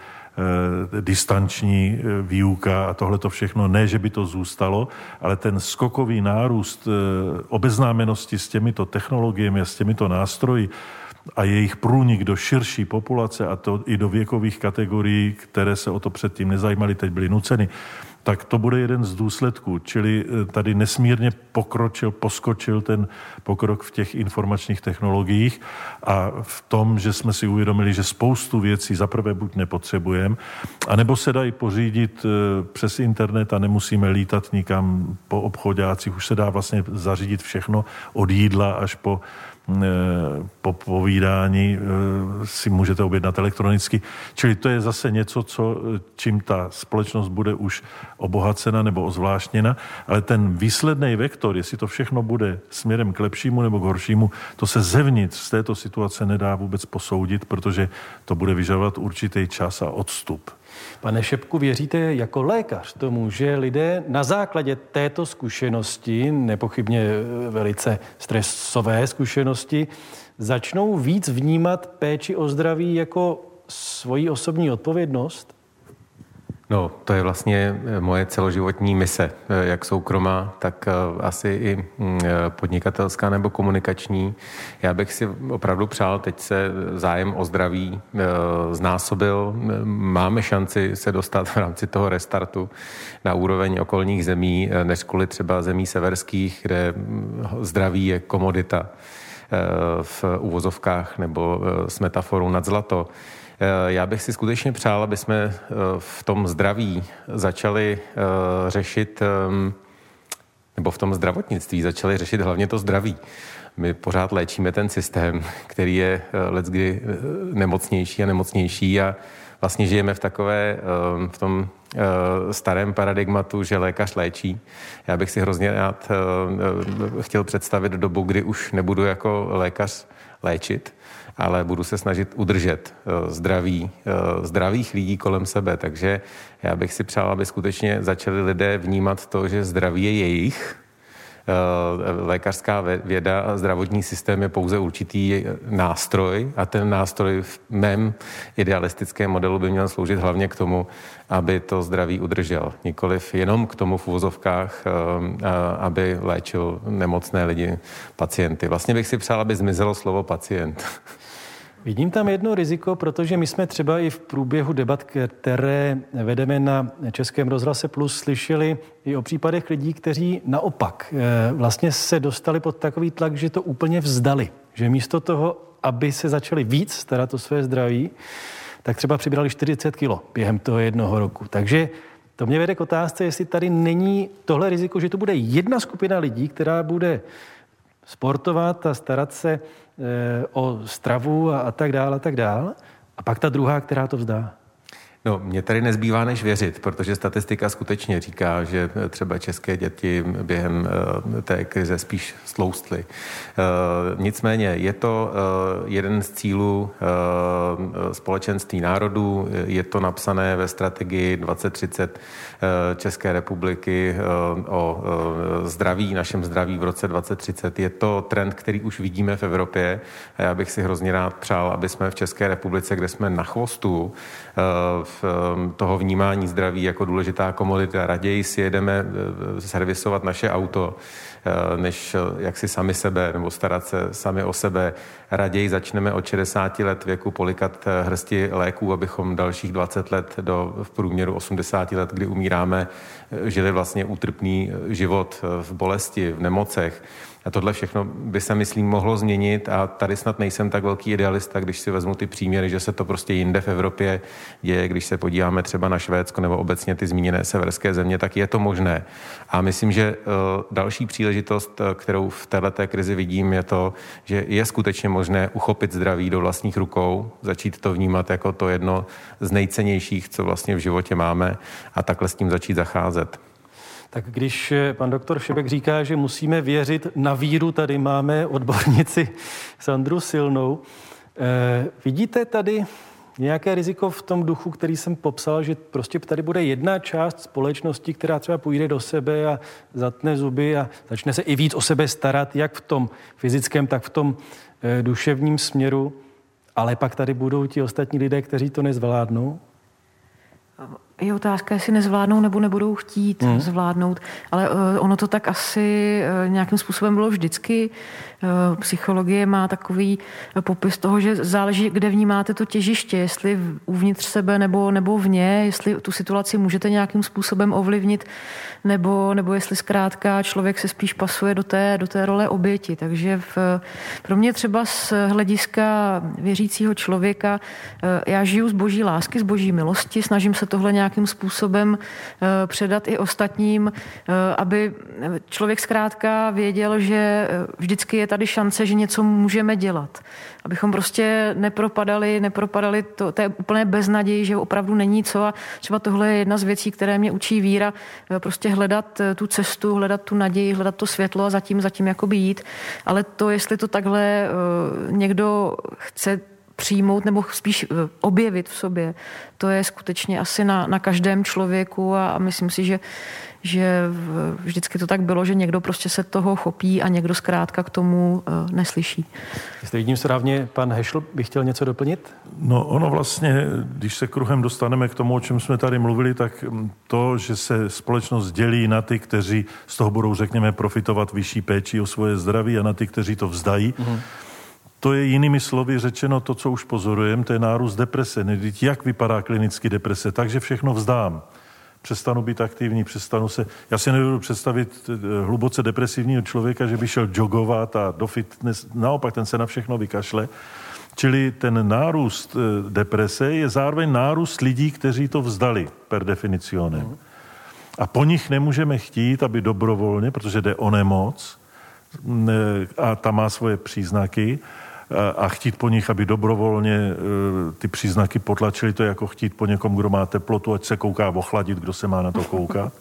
distanční eh, výuka a tohle to všechno. Ne, že by to zůstalo, ale ten skokový nárůst eh, obeznámenosti s těmito technologiemi a s těmito nástroji a jejich průnik do širší populace a to i do věkových kategorií, které se o to předtím nezajímaly, teď byly nuceny, tak to bude jeden z důsledků. Čili eh, tady nesmírně pokročil, poskočil ten pokrok v těch informačních technologiích a v tom, že jsme si uvědomili, že spoustu věcí zaprvé buď nepotřebujeme, anebo se dají pořídit eh, přes internet a nemusíme lítat nikam po obchodácích. Už se dá vlastně zařídit všechno od jídla až po po povídání eh, si můžete objednat elektronicky. Čili to je zase něco, co, čím ta společnost bude už obohacena nebo ozvláštněna, ale ten výsledný vektor, jestli to všechno bude směrem k lepšímu nebo k horšímu, to se zevnitř z této situace nedá vůbec posoudit, protože to bude vyžadovat určitý čas a odstup. Pane Šepku, věříte jako lékař tomu, že lidé na základě této zkušenosti, nepochybně velice stresové zkušenosti, začnou víc vnímat péči o zdraví jako svoji osobní odpovědnost? No, to je vlastně eh, moje celoživotní mise, eh, jak soukromá, tak eh, asi i mm, podnikatelská nebo komunikační. Já bych si opravdu přál, teď se zájem o zdraví znásobil. Máme šanci se dostat v rámci toho restartu na úroveň okolních zemí, než kvůli třeba zemí severských, kde mm, zdraví je komodita v uvozovkách nebo s metaforou nad zlato. Eh, já bych si skutečně přál, aby jsme eh, v tom zdraví začali eh, řešit, ehm, nebo v tom zdravotnictví začali řešit hlavně to zdraví. My pořád léčíme ten systém, který je leckdy nemocnější a nemocnější a vlastně žijeme v takové, ehm, v tom starém paradigmatu, že lékař léčí. Já bych si hrozně rád chtěl představit dobu, kdy už nebudu jako lékař léčit, ale budu se snažit udržet eh, zdraví, eh, zdravých lidí kolem sebe. Takže já bych si přál, aby skutečně začali lidé vnímat to, že zdraví je jejich, eh, lékařská věda a zdravotní systém je pouze určitý nástroj a ten nástroj v mém idealistickém modelu by měl sloužit hlavně k tomu, aby to zdraví udržel. Nikoliv jenom k tomu v uvozovkách, aby léčil nemocné lidi, pacienty. Vlastně bych si přál, aby zmizelo slovo pacient. [laughs] Vidím tam jedno riziko, protože my jsme třeba i v průběhu debat, které vedeme na Českém rozhlase Plus, slyšeli i o případech lidí, kteří naopak eh, vlastně se dostali pod takový tlak, že to úplně vzdali. Že místo toho, aby se začali víc starat o své zdraví, tak třeba přibrali 40 kilo během toho jednoho roku. Takže to mě vede k otázce, jestli tady není tohle riziko, že to bude jedna skupina lidí, která bude sportovat a starat se o stravu a, a tak dále a tak dále. A pak ta druhá, která to vzdá. No, mě tady nezbývá než věřit, protože statistika skutečně říká, že třeba české děti během uh, té krize spíš sloustly. Uh, nicméně je to jeden z cílů společenství národů, je to napsané ve strategii 2030 České republiky o zdraví, našem zdraví v roce 2030. Je to trend, který už vidíme v Evropě a já bych si hrozně rád přál, aby jsme v České republice, kde jsme na chvostu, v ehm, toho vnímání zdraví jako důležitá komodita. Raději si jedeme eh, servisovat naše auto, eh, než eh, jak si sami sebe nebo starat se sami o sebe. Raději začneme od 60 let věku polikat hrsti léků, abychom dalších 20 let do v průměru 80 let, kdy umíráme, žili vlastně útrpný život v bolesti, v nemocech. A tohle všechno by se, myslím, mohlo změnit a tady snad nejsem tak velký idealista, když si vezmu ty příměry, že se to prostě jinde v Evropě děje, když se podíváme třeba na Švédsko nebo obecně ty zmíněné severské země, tak je to možné. A myslím, že uh, další příležitost, uh, kterou v této krizi vidím, je to, že je skutečně možné uchopit zdraví do vlastních rukou, začít to vnímat jako to jedno z nejcennějších, co vlastně v životě máme a takhle s tím začít zacházet. Tak když eh, pan doktor Šebek říká, že musíme věřit na víru, tady máme odbornici [laughs] Sandru Silnou. Eh, vidíte tady nějaké riziko v tom duchu, který jsem popsal, že prostě tady bude jedna část společnosti, která třeba půjde do sebe a zatne zuby a začne se i víc o sebe starat, jak v tom fyzickém, tak v tom eh, duševním směru, ale pak tady budou ti ostatní lidé, kteří to nezvládnou? Je otázka, jestli nezvládnou nebo nebudou chtít hmm. zvládnout, ale uh, ono to tak asi uh, nějakým způsobem bylo vždycky. Uh, psychologie má takový uh, popis toho, že záleží, kde vnímáte to těžiště, jestli uvnitř sebe nebo, nebo vně, jestli tu situaci můžete nějakým způsobem ovlivnit, nebo, nebo jestli zkrátka člověk se spíš pasuje do té, do té role oběti. Takže v, pro mě třeba z hlediska věřícího člověka, uh, já žiju z boží lásky, z boží milosti, snažím se tohle nějak nějakým způsobem eh, předat i ostatním, eh, aby člověk zkrátka věděl, že eh, vždycky je tady šance, že něco můžeme dělat. Abychom prostě nepropadali, nepropadali to, té úplné beznaději, že opravdu není co a třeba tohle je jedna z věcí, které mě učí víra, prostě hledat tu cestu, hledat tu naději, hledat to světlo a zatím, zatím jakoby jít. Ale to, jestli to takhle někdo chce přijmout nebo spíš eh, objevit v sobě. To je skutečně asi na, na každém člověku a, a myslím si, že, že vždycky to tak bylo, že někdo prostě se toho chopí a někdo zkrátka k tomu uh, neslyší. Jestli vidím správně, pan Hešl by chtěl něco doplnit? No ono vlastně, když se kruhem dostaneme k tomu, o čem jsme tady mluvili, tak mm, to, že se společnost dělí na ty, kteří z toho budou, řekněme, profitovat vyšší péči o svoje zdraví a na ty, kteří to vzdají, mm-hmm to je jinými slovy řečeno to, co už pozorujeme, to je nárůst deprese. Nevíte, jak vypadá klinicky deprese? Takže všechno vzdám. Přestanu být aktivní, přestanu se... Já si nedovedu představit eh, hluboce depresivního člověka, že by šel jogovat a do fitness. Naopak, ten se na všechno vykašle. Čili ten nárůst eh, deprese je zároveň nárůst lidí, kteří to vzdali per definicionem. A po nich nemůžeme chtít, aby dobrovolně, protože jde o nemoc, a ta má svoje příznaky, a chtít po nich, aby dobrovolně e, ty příznaky potlačili, to je jako chtít po někom, kdo má teplotu, ať se kouká ochladit, kdo se má na to koukat.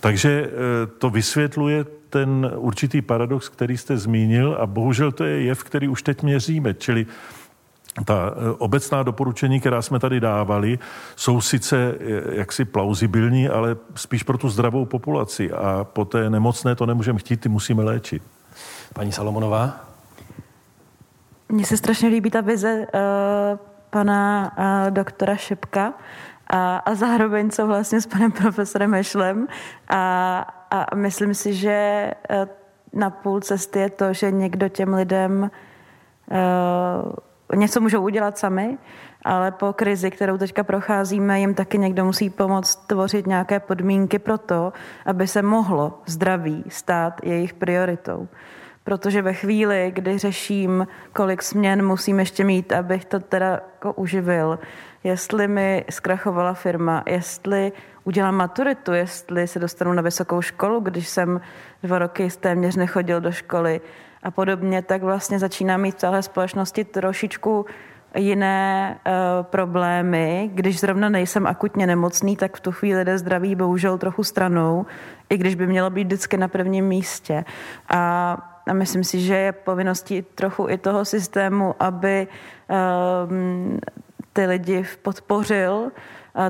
Takže e, to vysvětluje ten určitý paradox, který jste zmínil a bohužel to je jev, který už teď měříme, čili ta e, obecná doporučení, která jsme tady dávali, jsou sice jaksi plauzibilní, ale spíš pro tu zdravou populaci a po té nemocné to nemůžeme chtít, ty musíme léčit. Paní Salomonová? Mně se strašně líbí ta vize uh, pana uh, doktora Šepka a, a zároveň souhlasně s panem profesorem Ešlem a, a myslím si, že uh, na půl cesty je to, že někdo těm lidem uh, něco můžou udělat sami, ale po krizi, kterou teďka procházíme, jim taky někdo musí pomoct tvořit nějaké podmínky pro to, aby se mohlo zdraví stát jejich prioritou. Protože ve chvíli, kdy řeším, kolik směn musím ještě mít, abych to teda jako uživil, jestli mi zkrachovala firma, jestli udělám maturitu, jestli se dostanu na vysokou školu, když jsem dva roky téměř nechodil do školy a podobně, tak vlastně začíná mít v celé společnosti trošičku jiné uh, problémy. Když zrovna nejsem akutně nemocný, tak v tu chvíli jde zdraví bohužel trochu stranou, i když by mělo být vždycky na prvním místě. A, a myslím si, že je povinností trochu i toho systému, aby uh, ty lidi podpořil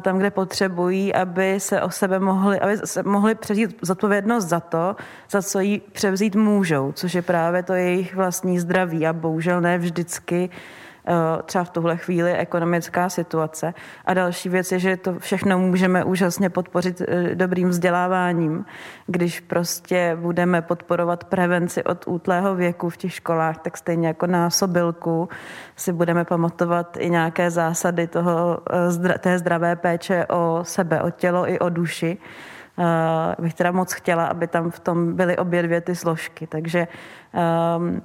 tam, kde potřebují, aby se o sebe mohli, aby se mohli převzít zodpovědnost za to, za co jí převzít můžou, což je právě to jejich vlastní zdraví. A bohužel ne vždycky Eh, třeba v tuhle chvíli ekonomická situace. A další věc je, že to všechno můžeme úžasně podpořit eh, dobrým vzděláváním, když prostě budeme podporovat prevenci od útlého věku v těch školách, tak stejně jako násobilku si budeme pamatovat i nějaké zásady toho, eh, té zdravé péče o sebe, o tělo i o duši. Uh, bych teda moc chtěla, aby tam v tom byly obě dvě ty složky. Takže um,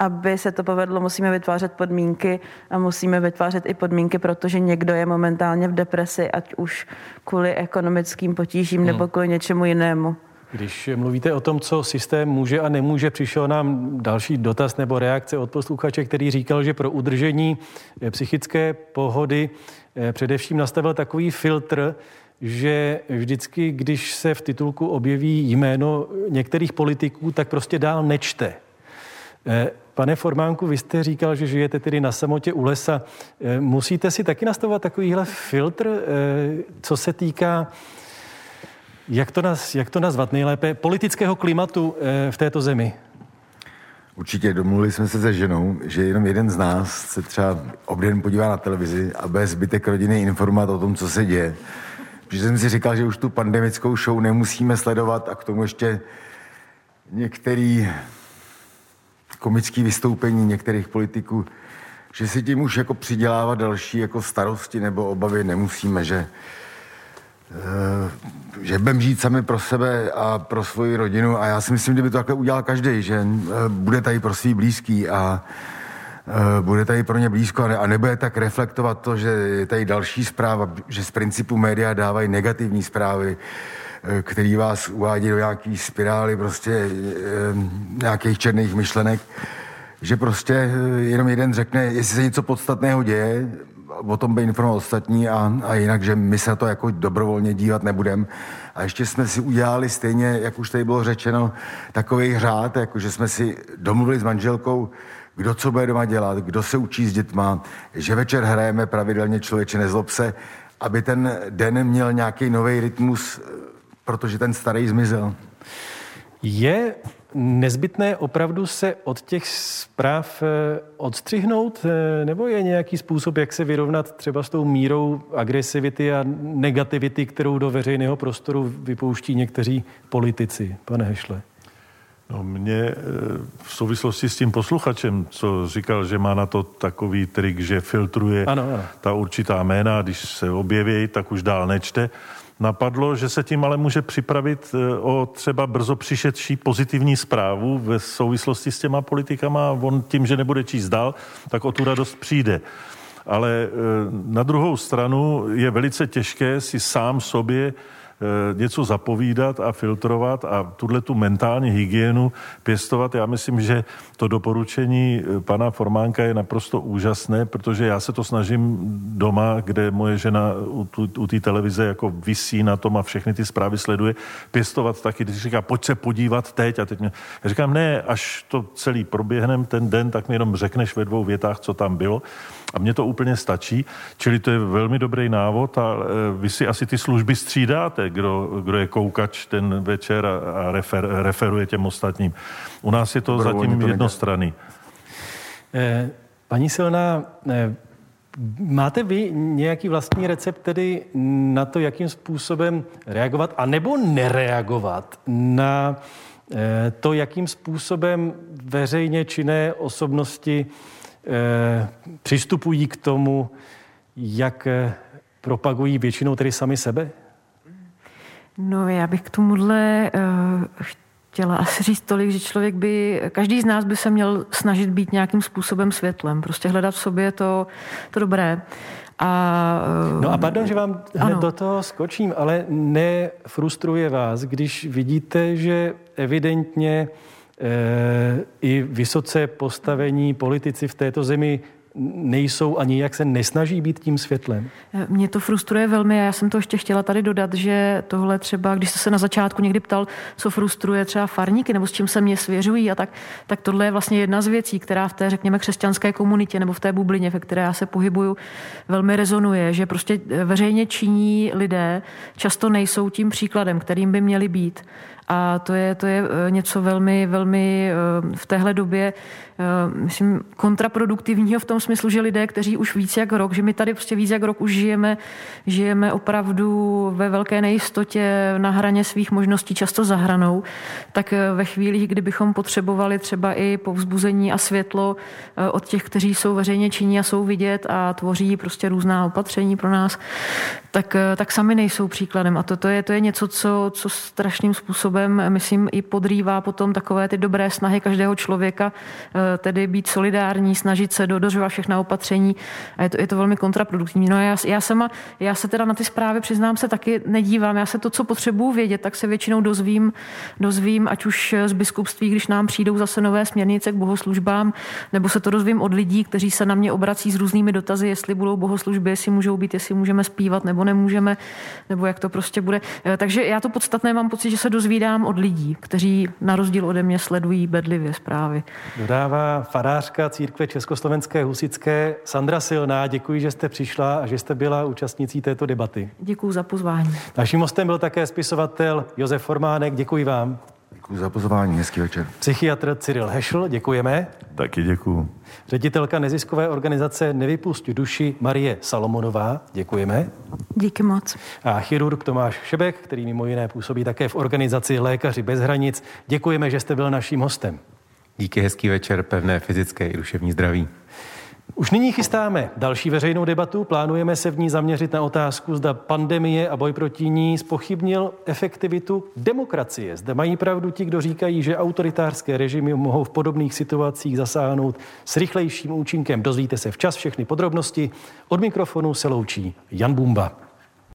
aby se to povedlo, musíme vytvářet podmínky a musíme vytvářet i podmínky, protože někdo je momentálně v depresi, ať už kvůli ekonomickým potížím hmm. nebo kvůli něčemu jinému. Když mluvíte o tom, co systém může a nemůže, přišel nám další dotaz nebo reakce od posluchače, který říkal, že pro udržení eh, psychické pohody eh, především nastavil takový filtr, že vždycky, když se v titulku objeví jméno některých politiků, tak prostě dál nečte. Pane Formánku, vy jste říkal, že žijete tedy na samotě u lesa. Eh, musíte si taky nastavovat takovýhle filtr, eh, co se týká, jak to, naz, jak to nazvat nejlépe, politického klimatu eh, v této zemi? Určitě domluvili jsme se se ženou, že jenom jeden z nás se třeba obden podívá na televizi a bez zbytek rodiny informovat o tom, co se děje. Protože jsem si říkal, že už tu pandemickou show nemusíme sledovat a k tomu ještě některý komické vystoupení některých politiků, že si tím už jako přidělávat další jako starosti nebo obavy nemusíme, že eh, že budeme žít sami pro sebe a pro svoji rodinu. A já si myslím, že by to takhle udělal každý, že eh, bude tady pro svý blízký a eh, bude tady pro ně blízko a nebude tak reflektovat to, že je tady další zpráva, že z principu média dávají negativní zprávy, který vás uvádí do nějaký spirály prostě eh, nějakých černých myšlenek, že prostě eh, jenom jeden řekne, jestli se něco podstatného děje, o tom by informoval ostatní a, a jinak, že my se to jako dobrovolně dívat nebudeme. A ještě jsme si udělali stejně, jak už tady bylo řečeno, takový hřát, jako že jsme si domluvili s manželkou, kdo co bude doma dělat, kdo se učí s dětma, že večer hrajeme pravidelně člověče nezlob se, aby ten den měl nějaký nový rytmus protože ten starý zmizel. Je nezbytné opravdu se od těch zpráv eh, odstřihnout, eh, nebo je nějaký způsob, jak se vyrovnat třeba s tou mírou agresivity a negativity, kterou do veřejného prostoru vypouští někteří politici, pane Hešle? No mě eh, v souvislosti s tím posluchačem, co říkal, že má na to takový trik, že filtruje ano, ano. ta určitá jména, když se objeví, tak už dál nečte, napadlo, že se tím ale může připravit eh, o třeba brzo přišedší pozitivní zprávu ve souvislosti s těma politikama. On tím, že nebude číst dál, tak o tu radost přijde. Ale eh, na druhou stranu je velice těžké si sám sobě něco zapovídat a filtrovat a tuhle tu mentální hygienu pěstovat. Já myslím, že to doporučení eh, pana Formánka je naprosto úžasné, protože já se to snažím doma, kde moje žena u, té televize jako vysí na tom a všechny ty zprávy sleduje, pěstovat taky. Když říká, pojď se podívat teď a teď mě... Já říkám, ne, až to celý proběhnem ten den, tak mi jenom řekneš ve dvou větách, co tam bylo. A mně to úplně stačí, čili to je velmi dobrý návod a e, vy si asi ty služby střídáte, kdo, kdo je koukač ten večer a, a refer, referuje těm ostatním. U nás je to Dobro, zatím to jednostranný. Eh, paní Silná, eh, máte vy nějaký vlastní recept tedy na to, jakým způsobem reagovat a nebo nereagovat na to, jakým způsobem veřejně činné osobnosti přistupují k tomu, jak propagují většinou tedy sami sebe? No já bych k tomuhle uh, chtěla asi říct tolik, že člověk by, každý z nás by se měl snažit být nějakým způsobem světlem, prostě hledat v sobě to, to dobré. A, no a pardon, že vám hned ano. do toho skočím, ale nefrustruje vás, když vidíte, že evidentně e, i vysoce postavení politici v této zemi nejsou ani jak se nesnaží být tím světlem? Mě to frustruje velmi a já jsem to ještě chtěla tady dodat, že tohle třeba, když jste se na začátku někdy ptal, co frustruje třeba farníky nebo s čím se mě svěřují a tak, tak tohle je vlastně jedna z věcí, která v té, řekněme, křesťanské komunitě nebo v té bublině, ve které já se pohybuju, velmi rezonuje, že prostě veřejně činí lidé často nejsou tím příkladem, kterým by měli být. A to je, to je eh, něco velmi, velmi eh, v téhle době, myslím, kontraproduktivního v tom smyslu, že lidé, kteří už víc jak rok, že my tady prostě víc jak rok už žijeme, žijeme opravdu ve velké nejistotě, na hraně svých možností, často za hranou, tak ve chvíli, kdybychom potřebovali třeba i povzbuzení a světlo od těch, kteří jsou veřejně činí a jsou vidět a tvoří prostě různá opatření pro nás, tak, tak sami nejsou příkladem. A to, to, je, to je něco, co, co strašným způsobem myslím, i podrývá potom takové ty dobré snahy každého člověka, eh, tedy být solidární, snažit se dodržovat všechna opatření a je to, je to velmi kontraproduktivní. No já, já, sama, já se teda na ty zprávy, přiznám se, taky nedívám. Já se to, co potřebuju vědět, tak se většinou dozvím, dozvím ať už z biskupství, když nám přijdou zase nové směrnice k bohoslužbám, nebo se to dozvím od lidí, kteří se na mě obrací s různými dotazy, jestli budou bohoslužby, jestli můžou být, jestli můžeme zpívat nebo nemůžeme, nebo jak to prostě bude. Eh, takže já to podstatné mám pocit, že se dozvídám od lidí, kteří na rozdíl ode mě sledují bedlivě zprávy. Dodává farářka církve Československé husické Sandra Silná. Děkuji, že jste přišla a že jste byla účastnicí této debaty. Děkuji za pozvání. Naším hostem byl také spisovatel Josef Formánek. Děkuji vám. Děkuji za pozvání, hezký večer. Psychiatr Cyril Hešl, děkujeme. Taky děkuji. Ředitelka neziskové organizace Nevypust duši Marie Salomonová, děkujeme. Díky moc. A chirurg Tomáš Šebek, který mimo jiné působí také v organizaci Lékaři bez hranic, děkujeme, že jste byl naším hostem. Díky, hezký večer, pevné fyzické i duševní zdraví. Už nyní chystáme další veřejnou debatu. Plánujeme se v ní zaměřit na otázku, zda pandemie a boj proti ní spochybnil efektivitu demokracie. Zde mají pravdu ti, kdo říkají, že autoritářské režimy mohou v podobných situacích zasáhnout s rychlejším účinkem. Dozvíte se včas všechny podrobnosti. Od mikrofonu se loučí Jan Bumba.